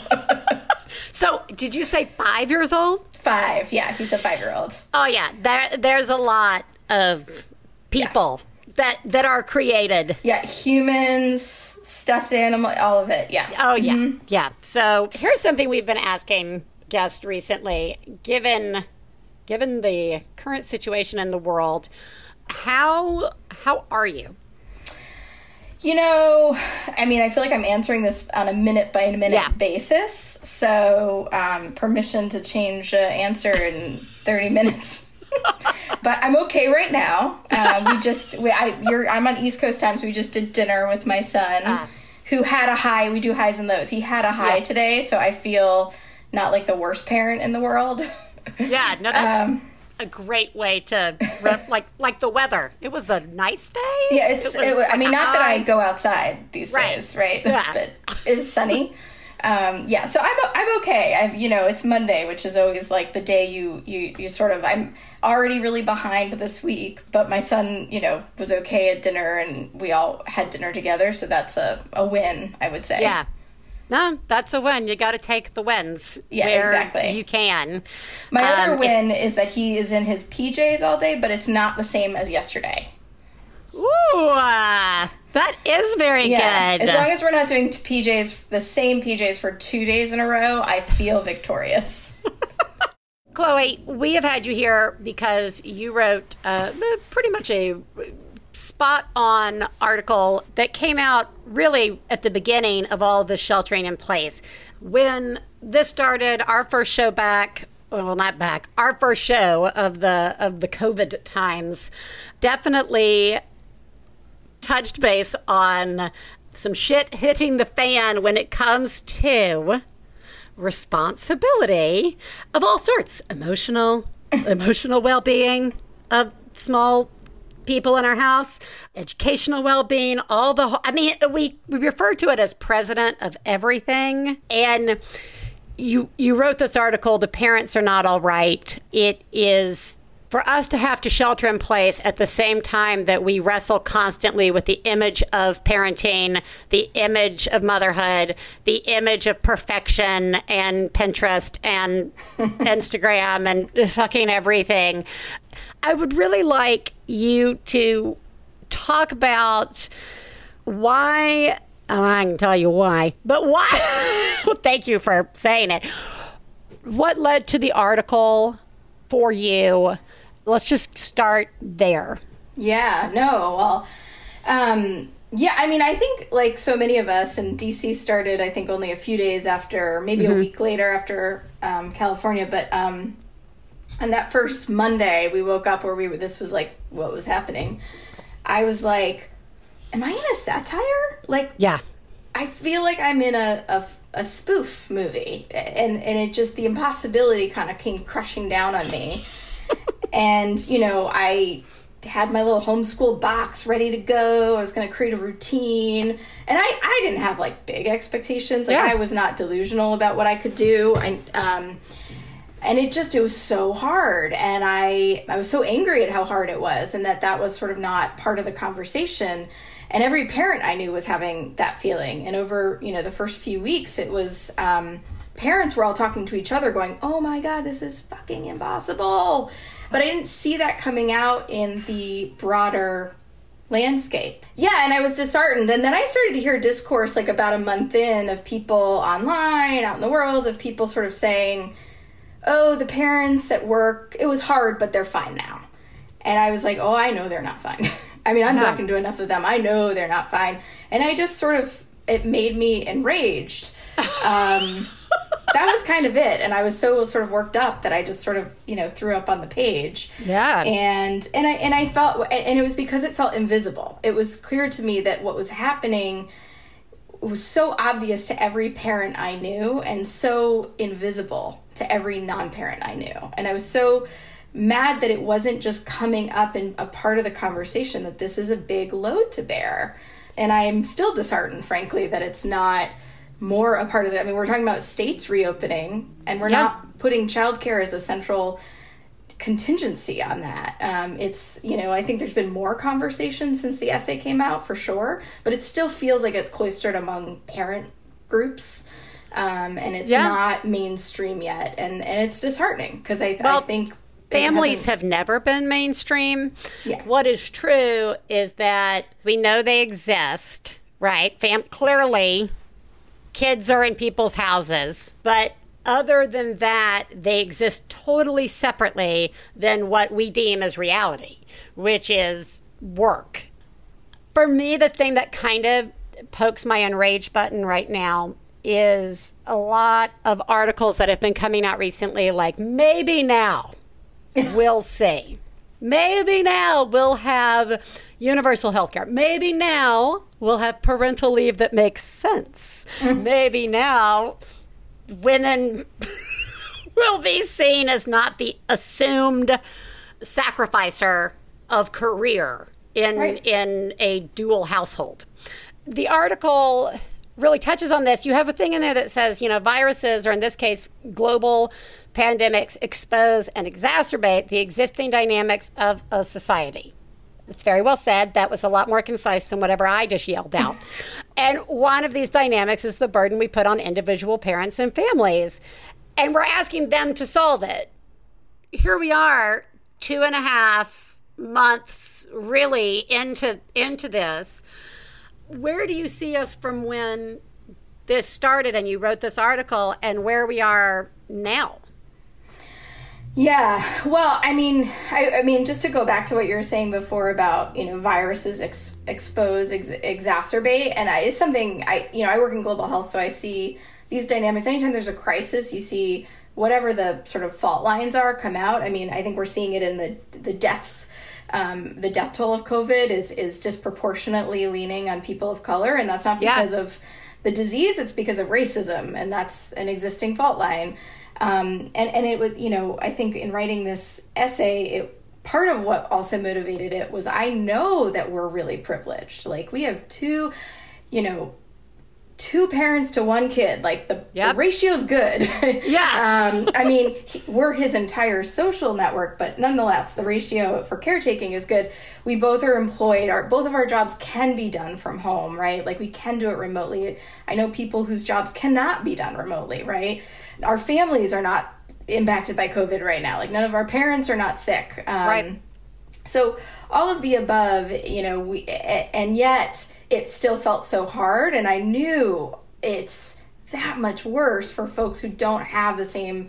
So, did you say 5 years old? five, yeah, he's a five year old. Oh yeah, there there's a lot of people that that are created. Yeah, humans, stuffed animal, all of it. Yeah. Oh yeah, mm-hmm. yeah. So here's something we've been asking guests recently. Given given the current situation in the world, how how are you? You know, I mean, I feel like I'm answering this on a minute by minute Yeah. basis. So, um, permission to change uh, answer in 30 minutes. but I'm okay right now. Uh, we just, we, I, you're, I'm on East Coast time, so we just did dinner with my son, who had a high. We do highs and lows. He had a high Yeah. today, so I feel not like the worst parent in the world. Yeah, no, that's a great way to re- like like the weather. It was a nice day. Yeah, it's. was It, I mean, not that I go outside these Right. days, right? Yeah. but it's sunny. Um, yeah, so I'm I'm okay. I you know it's Monday, which is always like the day you you you sort of I'm already really behind this week, but my son you know was okay at dinner and we all had dinner together, so that's a a win, I would say. Yeah. No, that's a win. You got to take the wins. Yeah, exactly. You can. My other Um, win is that he is in his PJs all day, but it's not the same as yesterday. Ooh, uh, that is very Yeah, good. as long as we're not doing PJs the same PJs for two days in a row, I feel victorious. Chloe, we have had you here because you wrote uh, pretty much a spot on article that came out really at the beginning of all of the sheltering in place. When this started, our first show back, well, not back, our first show of the of the COVID times, definitely touched base on some shit hitting the fan when it comes to responsibility of all sorts emotional emotional well-being of small people in our house educational well-being all the i mean we we refer to it as president of everything. And you you wrote this article the parents are not all right. It is for us to have to shelter in place at the same time that we wrestle constantly with the image of parenting, the image of motherhood, the image of perfection and Pinterest and Instagram and fucking everything. I would really like you to talk about why oh, I can tell you why, but why thank you for saying it. What led to the article for you? Let's just start there. Yeah, no, well, um, yeah, I mean, I think like so many of us, and DC started, I think, only a few days after, maybe a week later after um, California, but um, and that first Monday we woke up where we were, this was like what was happening. I was like, am I in a satire? Like, Yeah. I feel like I'm in a, a, a spoof movie, and and it just the impossibility kind of came crushing down on me. and you know, I had my little homeschool box ready to go. I was going to create a routine, and I I didn't have like big expectations. Like Yeah. I was not delusional about what I could do. I um. and it just it was so hard and i i was so angry at how hard it was and that that was sort of not part of the conversation and every parent i knew was having that feeling and over you know the first few weeks it was um, parents were all talking to each other going oh my god this is fucking impossible but i didn't see that coming out in the broader landscape. Yeah, and I was disheartened. And then I started to hear discourse like about a month in of people online, out in the world, of people sort of saying, oh, the parents at work, it was hard, but they're fine now. And I was like, oh, I know they're not fine. I mean, I'm No. talking to enough of them. I know they're not fine. And I just sort of, it made me enraged. Um, that was kind of it. And I was so sort of worked up that I just sort of, you know, threw up on the page Yeah. and and I and I felt and it was because it felt invisible. It was clear to me that what was happening was so obvious to every parent I knew and so invisible to every non-parent I knew. And I was so mad that it wasn't just coming up in a part of the conversation that this is a big load to bear. And I'm still disheartened frankly that it's not more a part of the I mean we're talking about states reopening and we're Yeah. not putting childcare as a central contingency on that. Um, it's, you know, I think there's been more conversation since the essay came out for sure, but it still feels like it's cloistered among parent groups. Um, and it's Yeah. not mainstream yet. And, and it's disheartening because I, I think Families have never been mainstream. Yeah. What is true is that we know they exist, right? Fam- clearly, kids are in people's houses, but other than that, they exist totally separately than what we deem as reality, which is work. For me, the thing that kind of pokes my enrage button right now is a lot of articles that have been coming out recently, like maybe now we'll see. Maybe now we'll have universal health care. Maybe now we'll have parental leave that makes sense. Mm-hmm. Maybe now women will be seen as not the assumed sacrificer of career in Right. in a dual household. The article really touches on this. You have a thing in there that says, you know, viruses, or in this case, global pandemics, expose and exacerbate the existing dynamics of a society. It's very well said. That was a lot more concise than whatever I just yelled out. and one of these dynamics is the burden we put on individual parents and families. And we're asking them to solve it. Here we are, two and a half months really into into this. Where do you see us from when this started and you wrote this article and where we are now? Yeah, well, I mean, I, I mean, just to go back to what you were saying before about you know viruses ex- expose, ex- exacerbate, and I, it's something I you know I work in global health, so I see these dynamics. Anytime there's a crisis, you see whatever the sort of fault lines are come out. I mean, I think we're seeing it in the the deaths. Um, the death toll of COVID is is disproportionately leaning on people of color, and that's not Yeah. because of the disease; it's because of racism, and that's an existing fault line. Um, and and it was you know I think in writing this essay, it part of what also motivated it was I know that we're really privileged. Like we have two, you know, two parents to one kid. Like the, Yep. the ratio's good. Yeah. um, I mean, he, we're his entire social network, but nonetheless, the ratio for caretaking is good. We both are employed. Our both of our jobs can be done from home, right? Like we can do it remotely. I know people whose jobs cannot be done remotely, right? Our families are not impacted by COVID right now. Like none of our parents are not sick. Um, Right. so all of the above, you know, we and yet it still felt so hard and I knew it's that much worse for folks who don't have the same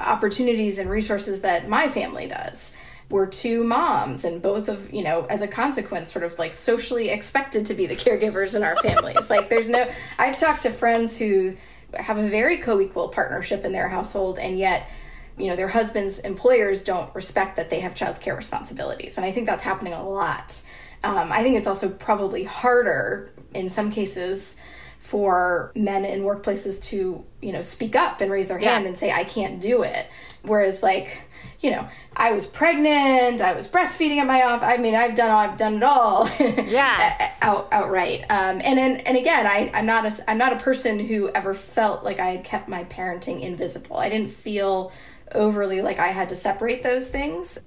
opportunities and resources that my family does. We're two moms and both of, you know, as a consequence sort of like socially expected to be the caregivers in our families. like there's no I've talked to friends who have a very co-equal partnership in their household and yet you know their husbands employers don't respect that they have child care responsibilities. And i think that's happening a lot. Um, i think it's also probably harder in some cases for men in workplaces to you know speak up and raise their hand Yeah. and say i can't do it. Whereas like you know i was pregnant i was breastfeeding at my off i mean i've done all, i've done it all Yeah. out outright. Um, and and and again, I I'm not a I'm not a person who ever felt like I had kept my parenting invisible. I didn't feel overly like I had to separate those things.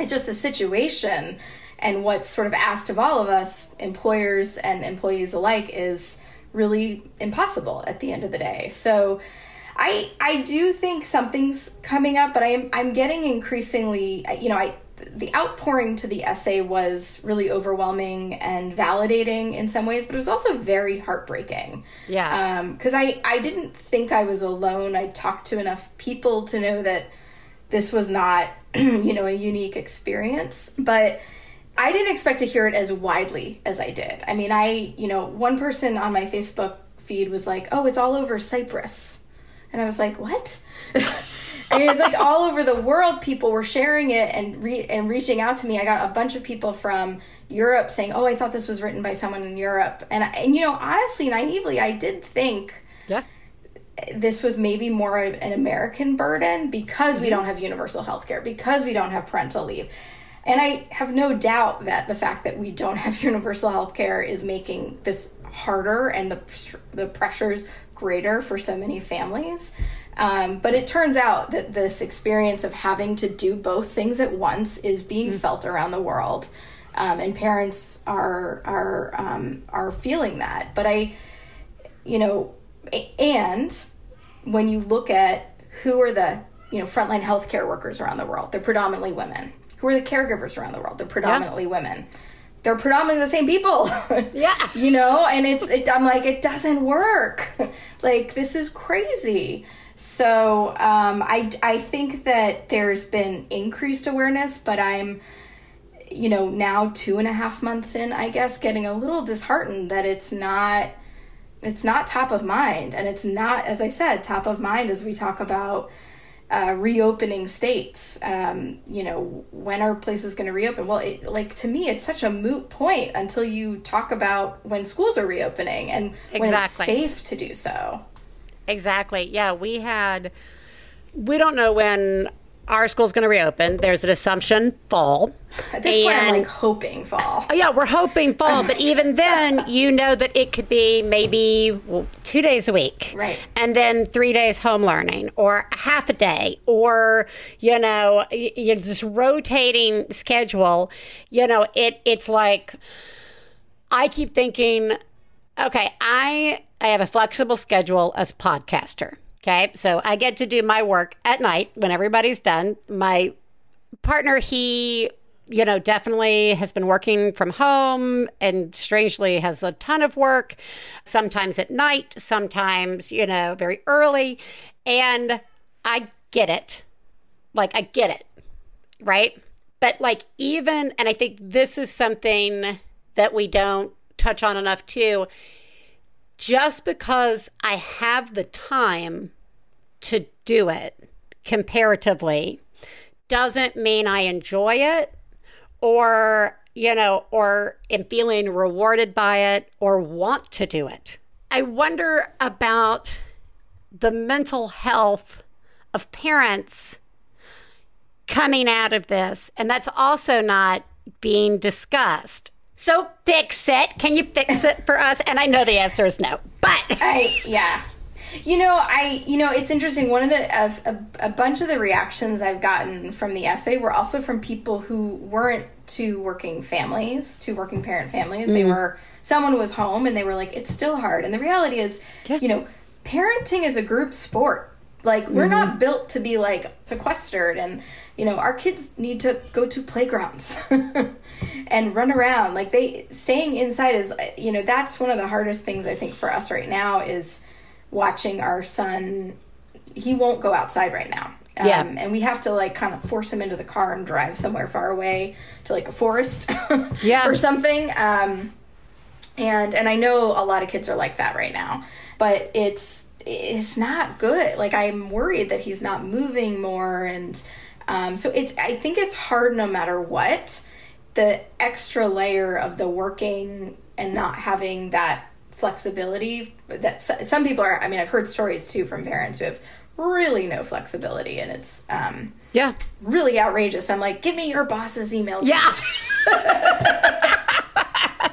It's just the situation and what's sort of asked of all of us, employers and employees alike, is really impossible at the end of the day. So I I do think something's coming up, but I'm I'm getting increasingly you know I the outpouring to the essay was really overwhelming and validating in some ways, but it was also very heartbreaking. Yeah. Um, because I I didn't think I was alone. I talked to enough people to know that this was not you know a unique experience, but. I didn't expect to hear it as widely as I did. I mean, I, you know, one person on my Facebook feed was like, "Oh, it's all over Cyprus." And I was like, "What?" and it was like all over the world people were sharing it and re- and reaching out to me. I got a bunch of people from Europe saying, "Oh, I thought this was written by someone in Europe." And and you know, honestly, naively, I did think Yeah. this was maybe more of an American burden because we mm-hmm. don't have universal health care, because we don't have parental leave. And I have no doubt that the fact that we don't have universal health care is making this harder and the, the pressures greater for so many families. Um, but it turns out that this experience of having to do both things at once is being felt around the world. Um, and parents are are um, are feeling that. But I, you know, and when you look at who are the you know frontline healthcare workers around the world, they're predominantly women. Who are the caregivers around the world? They're predominantly women. They're predominantly the same people. Yeah. you know, and it's it, I'm like it doesn't work. like this is crazy. So um, I I think that there's been increased awareness, but I'm you know now two and a half months in, I guess, getting a little disheartened that it's not it's not top of mind and it's not as i said top of mind as we talk about uh, reopening states um, you know when are places going to reopen well it, like to me it's such a moot point until you talk about when schools are reopening and when it's safe to do so Exactly. Yeah, we had. We don't know when our school's going to reopen. There's an assumption fall. at this point i'm And- like hoping fall Yeah, we're hoping fall, but even then, you know that it could be maybe two days a week, Right. And then three days home learning, or half a day, or you know, you this rotating schedule. You know, it it's like I keep thinking, okay, I I have a flexible schedule as a podcaster. Okay, so I get to do my work at night when everybody's done. My partner, he, you know, definitely has been working from home and strangely has a ton of work, sometimes at night, sometimes, you know, very early. And I get it. Like, I get it. Right. But, like, even, and I think this is something that we don't touch on enough too. Just because I have the time to do it comparatively doesn't mean I enjoy it or, you know, or am feeling rewarded by it or want to do it. I wonder about the mental health of parents coming out of this. And that's also not being discussed. So fix it. Can you fix it for us? And I know the answer is no, but I yeah. You know, I you know it's interesting. One of the of a, a bunch of the reactions I've gotten from the essay were also from people who weren't two working families, two working parent families. They mm. were someone was home and they were like, it's still hard. And the reality is, you know, parenting is a group sport. Like we're mm-hmm. not built to be like sequestered and you know, our kids need to go to playgrounds and run around. Like they staying inside is you know, that's one of the hardest things I think for us right now is watching our son he won't go outside right now. Um, Yeah. and we have to like kind of force him into the car and drive somewhere far away to like a forest Yeah. or something. Um, and and I know a lot of kids are like that right now, but it's it's not good. Like I'm worried that he's not moving more, and um, so it's I think it's hard no matter what. The extra layer of the working and not having that flexibility that some people are. I mean, I've heard stories too from parents who have really no flexibility, and it's um, yeah. really outrageous. I'm like, give me your boss's email. Yeah.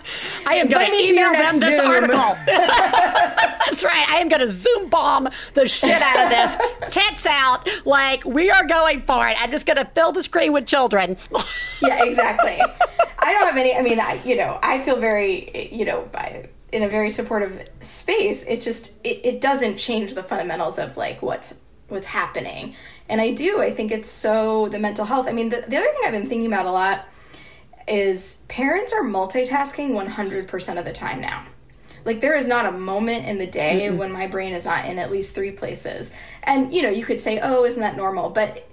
please." I am going to email them this Zoom. article. That's right. I am going to Zoom bomb the shit out of this. Tits out. Like, we are going for it. I'm just going to fill the screen with children. yeah, exactly. I don't have any. I mean, I, you know, I feel very, you know, by, in a very supportive space. It's just it, it doesn't change the fundamentals of like what's what's happening. And I do. I think it's so the mental health. I mean, the, the other thing I've been thinking about a lot is parents are multitasking 100% of the time now. Like there is not a moment in the day mm when my brain is not in at least three places. And you know, you could say, "Oh, isn't that normal?" But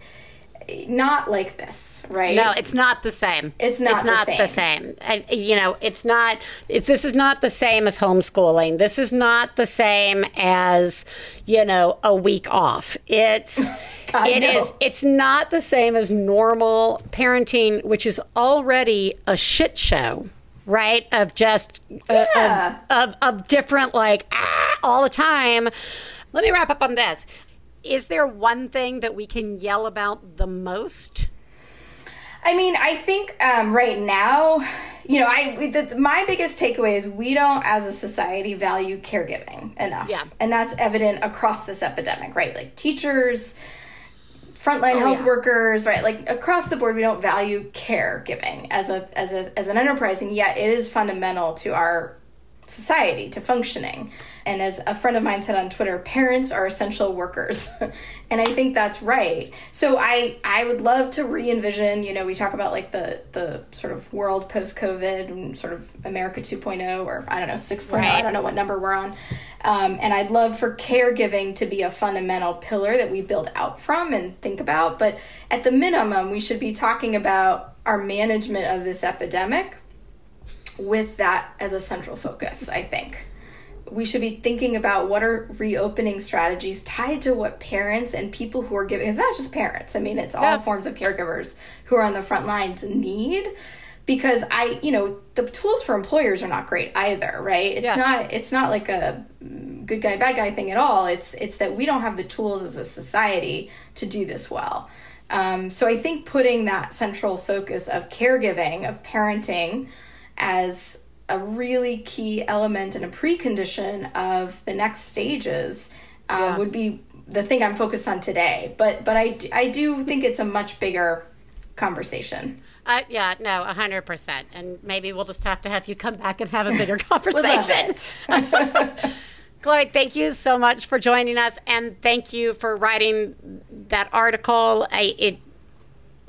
not like this, right? No, it's not the same. It's not. It's the not same. the same. You know, it's not. It's, this is not the same as homeschooling. This is not the same as you know a week off. It's. God, it no. is- It's not the same as normal parenting, which is already a shit show. Right of just uh, of, of of different like ah, all the time. Let me wrap up on this. Is there one thing that we can yell about the most? I mean, I think um, right now, you know, I the, my biggest takeaway is we don't, as a society, value caregiving enough. Yeah. and that's evident across this epidemic, right? Like teachers, frontline health Oh, yeah. workers, right? Like across the board, we don't value caregiving as a as a as an enterprise, and yet it is fundamental to our society to functioning. And as a friend of mine said on Twitter, parents are essential workers. and I think that's right. So I I would love to re-envision, you know, we talk about like the the sort of world post-COVID and sort of America 2.0 or I don't know 6.0, I don't know what number we're on. Um, and I'd love for caregiving to be a fundamental pillar that we build out from and think about. But at the minimum, we should be talking about our management of this epidemic with that as a central focus, I think. We should be thinking about what are reopening strategies tied to what parents and people who are giving, it's not just parents, I mean, it's all Yeah. forms of caregivers who are on the front lines need. Because I, you know, the tools for employers are not great either, right? It's Yeah. not, it's not like a good guy, bad guy thing at all. It's, it's that we don't have the tools as a society to do this well. Um, so I think putting that central focus of caregiving, of parenting, as a really key element and a precondition of the next stages um, Yeah. would be the thing I'm focused on today. But but I, I do think it's a much bigger conversation. Uh, yeah, no, hundred percent. And maybe we'll just have to have you come back and have a bigger conversation. Chloe, thank you so much for joining us, and thank you for writing that article. I, it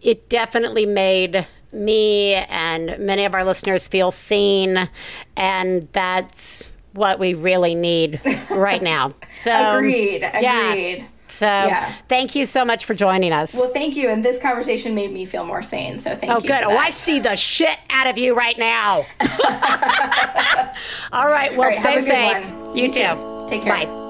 it definitely made me and many of our listeners feel seen, and that's what we really need right now. So Agreed, yeah. So Yeah. thank you so much for joining us. Well, thank you. And this conversation made me feel more sane. So thank Oh, you. good. for Oh, I see the shit out of you right now. All right. Well, All right, have stay good safe. one. You, You too. too. Take care. Bye.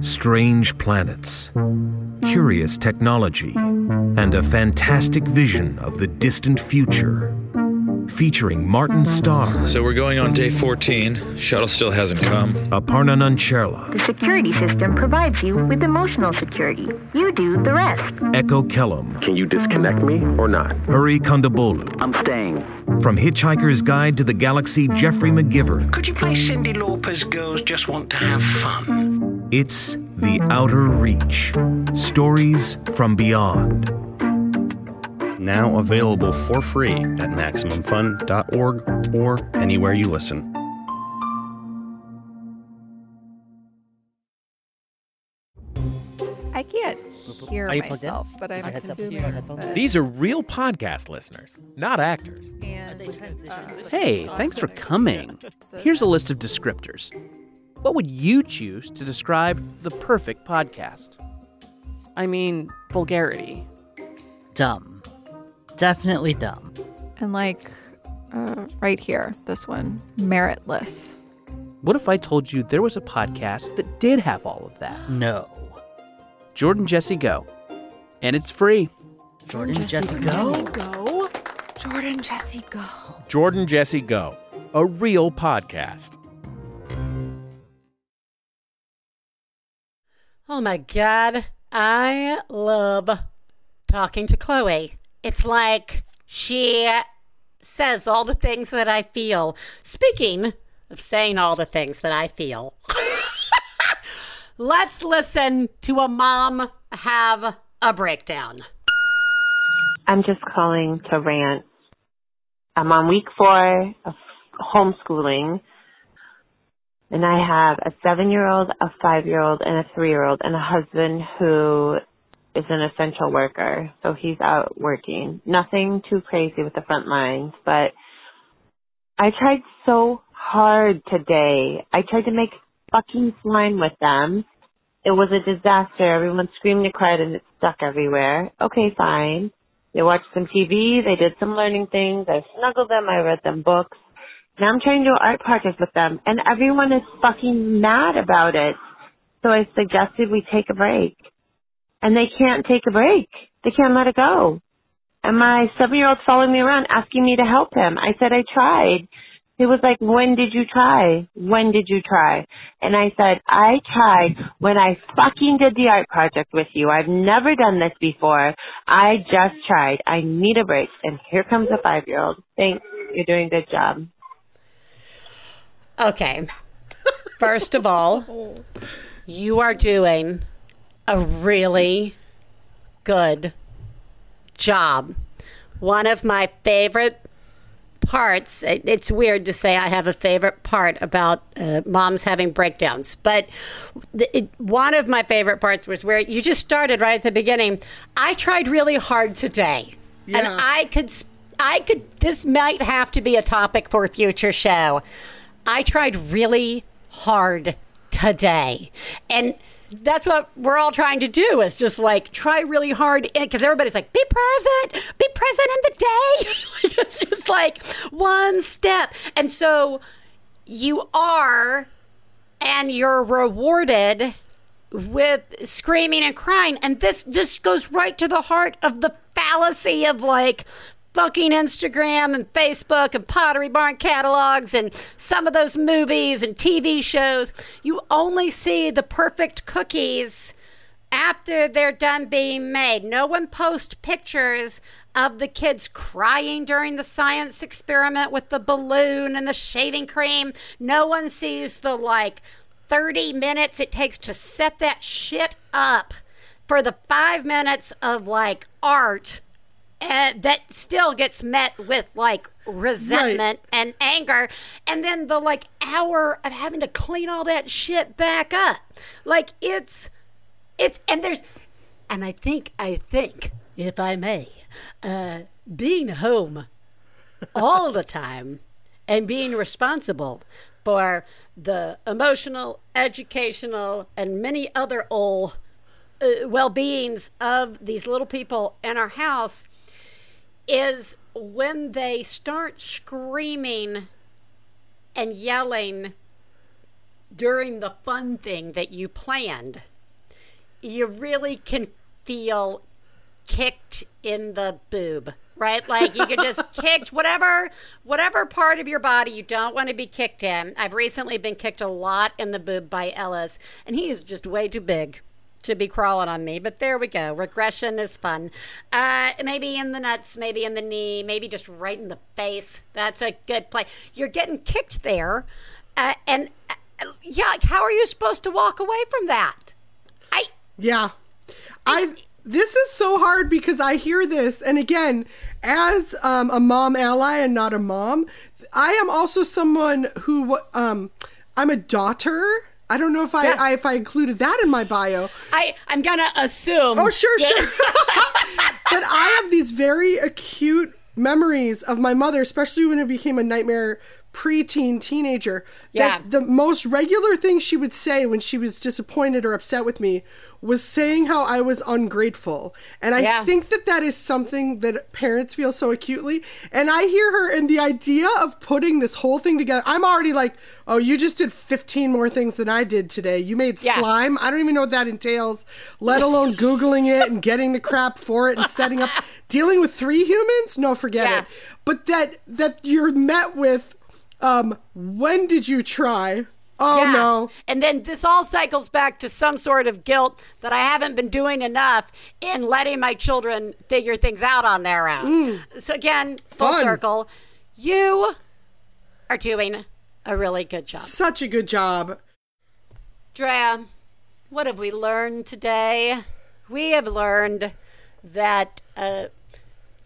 Strange planets, curious technology, and a fantastic vision of the distant future. Featuring Martin Starr, So we're going on day 14. Shuttle still hasn't come. Aparna Nancherla, The security system provides you with emotional security. You do the rest. Echo Kellum, Can you disconnect me or not? Hari Kondabolu. I'm staying. From Hitchhiker's Guide to the Galaxy, Geoffrey McGivern. Could you play Cyndi Lauper's Girls Just Want to Have Fun? It's The Outer Reach. Stories from Beyond. Now available for free at MaximumFun.org or anywhere you listen. I can't hear Are you plugged in? myself, but I'm Is assuming that- These are real podcast listeners, not actors. and uh, Hey, thanks for coming. Here's a list of descriptors. What would you choose to describe the perfect podcast? I mean, vulgarity. Dumb. Definitely dumb. and like uh, right here, this one, meritless. What if I told you there was a podcast that did have all of that? No. Jordan Jesse Go. And it's free. Jordan, Jesse, go. Go. Jordan, Jesse, go. Jordan Jesse Go, a real podcast. Oh my God. I love talking to Chloe. It's like she says all the things that I feel. Speaking of saying all the things that I feel, let's listen to a mom have a breakdown. I'm just calling to rant. I'm on week four of homeschooling, and I have a seven year old, a five year old, and a three year old, and a husband who is an essential worker. So he's out working. Nothing too crazy with the front lines, but I tried so hard today. I tried to make fucking slime with them. It was a disaster. Everyone screamed and cried and it stuck everywhere. Okay, fine. They watched some TV, they did some learning things, I snuggled them, I read them books. Now I'm trying to do art projects with them and everyone is fucking mad about it. So I suggested we take a break. And they can't take a break. They can't let it go. And my seven year old's following me around asking me to help him. I said I tried. He was like, when did you try? When did you try? And I said, I tried when I fucking did the art project with you. I've never done this before. I just tried. I need a break. And here comes a five year old. Thanks. You're doing a good job. Okay. First of all, you are doing a really good job. One of my favorite parts, it's weird to say I have a favorite part about uh, moms having breakdowns, but the, it, one of my favorite parts was where you just started right at the beginning. I tried really hard today. And I could, I could, this might have to be a topic for a future show. I tried really hard today. And that's what we're all trying to do is just like try really hard because everybody's like be present be present in the day. It's just like one step. And so you are and you're rewarded with screaming and crying. And this this goes right to the heart of the fallacy of like fucking Instagram and Facebook and Pottery Barn catalogs and some of those movies and TV shows. You only see the perfect cookies after they're done being made. No one posts pictures of the kids crying during the science experiment with the balloon and the shaving cream. No one sees the like 30 minutes it takes to set that shit up for the five minutes of like art uh, that still gets met with like resentment and anger. And then the like hour of having to clean all that shit back up. Like it's it's and there's and i think i think if i may uh being home all the time and being responsible for the emotional, educational, and many other old uh, well beings of these little people in our house is when they start screaming and yelling during the fun thing that you planned, you really can feel kicked in the boob right? Like you can just kicked whatever whatever part of your body you don't want to be kicked in. I've recently been kicked a lot in the boob by ellis and he is just way too big to be crawling on me but there we go. Regression is fun. Uh maybe in the nuts maybe in the knee maybe just right in the face. That's a good play. You're getting kicked there uh, and uh, yeah like how are you supposed to walk away from that? I Yeah. I this is so hard because I hear this and again, as um, a mom ally and not a mom, I am also someone who um I'm a daughter. I don't know if I, Yeah. I if I included that in my bio. I I'm gonna assume. Oh, sure, that- sure. but I have these very acute memories of my mother, especially when it became a nightmare preteen teenager Yeah. that the most regular thing she would say when she was disappointed or upset with me was saying how I was ungrateful. And I Yeah. think that that is something that parents feel so acutely. And I hear her and the idea of putting this whole thing together. I'm already like, "Oh, you just did 15 more things than I did today. You made Yeah. slime. I don't even know what that entails, let alone googling it and getting the crap for it and setting up dealing with three humans? No, forget Yeah. it. But that that you're met with um when did you try? Oh Yeah. no. And then this all cycles back to some sort of guilt that I haven't been doing enough in letting my children figure things out on their own. So again, full Mm. Fun. circle. You are doing a really good job. Such a good job. Drea, what have we learned today? We have learned that uh,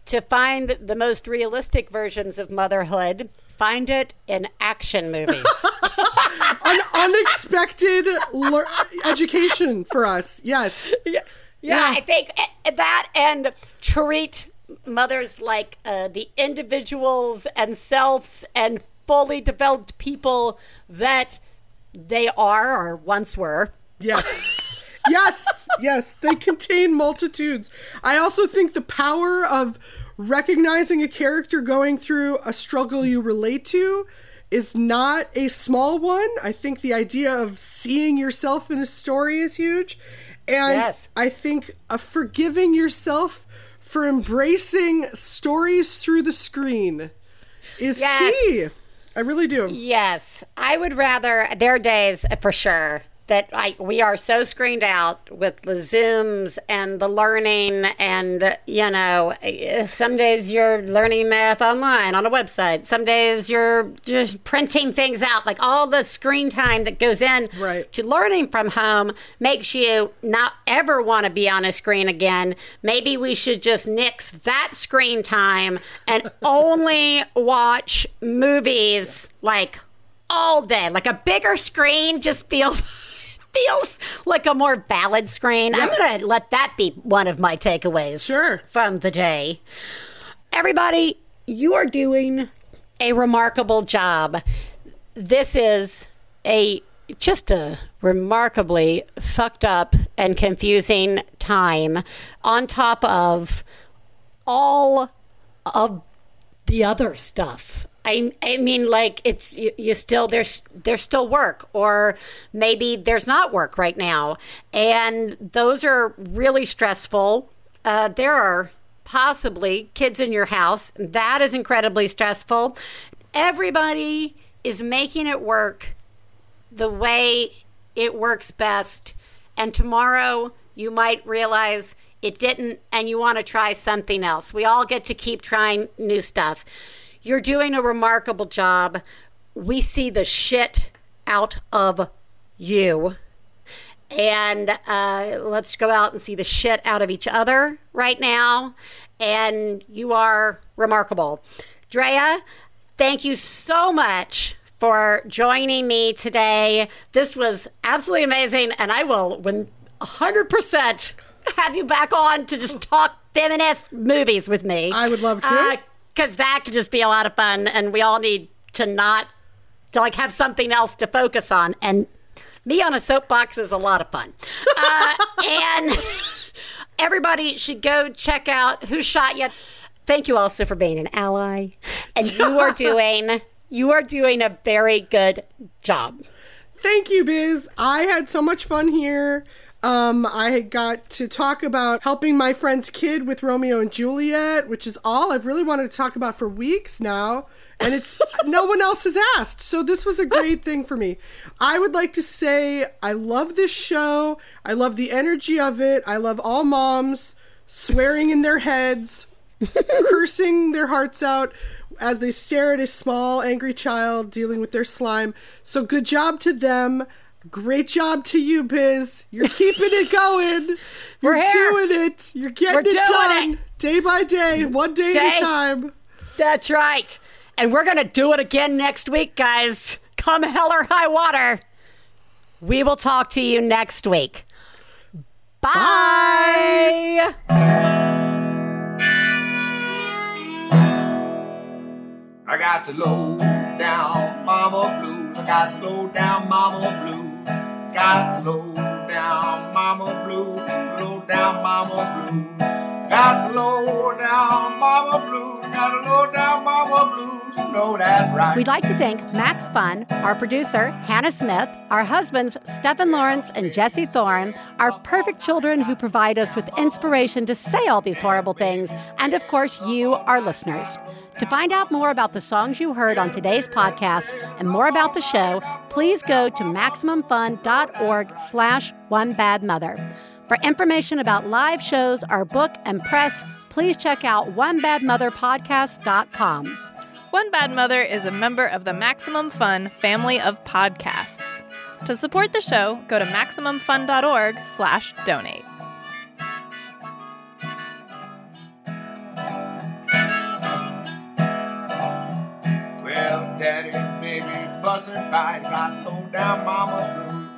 to find the most realistic versions of motherhood, find it in action movies. An unexpected lear- education for us. Yes. yeah, yeah, I think uh, that and treat mothers like uh, the individuals and selves and fully developed people that they are or once were. Yes. yes, yes, they contain multitudes. I also think the power of recognizing a character going through a struggle you relate to is not a small one. I think the idea of seeing yourself in a story is huge. And Yes. I think uh, forgiving yourself for embracing stories through the screen is Yes. key. I really do. Yes, I would rather. There are days for sure that I, we are so screened out with the Zooms and the learning, and you know, some days you're learning math online on a website. Some days you're just printing things out. Like all the screen time that goes in Right. to learning from home makes you not ever want to be on a screen again. Maybe we should just nix that screen time and only watch movies like all day. Like a bigger screen just feels feels like a more valid screen. I'm going to let that be one of my takeaways Sure. from the day. Everybody, you are doing a remarkable job. This is a just a remarkably fucked up and confusing time on top of all of the other stuff. I, I mean, like it's you, you still there's there's still work, or maybe there's not work right now, and those are really stressful. Uh, there are possibly kids in your house. That is incredibly stressful. Everybody is making it work the way it works best. And tomorrow you might realize it didn't and you want to try something else. We all get to keep trying new stuff. You're doing a remarkable job. We see the shit out of you. And uh, let's go out and see the shit out of each other right now. And you are remarkable. Drea, thank you so much for joining me today. This was absolutely amazing. And I will, when 100%, have you back on to just talk feminist movies with me. I would love to. Because that could just be a lot of fun. And we all need to not, to like have something else to focus on. And me on a soapbox is a lot of fun. Uh, and everybody should go check out Who Shot Ya. Thank you also for being an ally. And you are doing you are doing a very good job. Thank you, Biz. I had so much fun here. Um, I got to talk about helping my friend's kid with Romeo and Juliet, which is all I've really wanted to talk about for weeks now. And it's no one else has asked. So this was a great thing for me. I would like to say I love this show. I love the energy of it. I love all moms swearing in their heads, cursing their hearts out as they stare at a small, angry child dealing with their slime. So, good job to them. Great job to you, Biz. You're keeping it going. You're We're here. doing it. You're getting We're it doing done it. day by day, one day, at a time. That's right. And we're going to do it again next week, guys. Come hell or high water. We will talk to you next week. Bye. I got to load down mama blues. I got the low down mama blues. The low down mama blues. Low down mama blues. Low down mama blues. Got low down mama blues. You know that right. We'd like to thank Max Fun, our producer, Hannah Smith, our husbands, Stephen Lawrence and Jesse Thorn, our perfect children who provide us with inspiration to say all these horrible things, and of course, you, our listeners. To find out more about the songs you heard on today's podcast and more about the show, please go to MaximumFun.org slash One Bad Mother. For information about live shows, our book, and press, please check out OneBadMotherPodcast.com. One Bad Mother is a member of the Maximum Fun family of podcasts. To support the show, go to MaximumFun.org slash donate. Well, daddy, baby, bustin' right, got low down mama blues.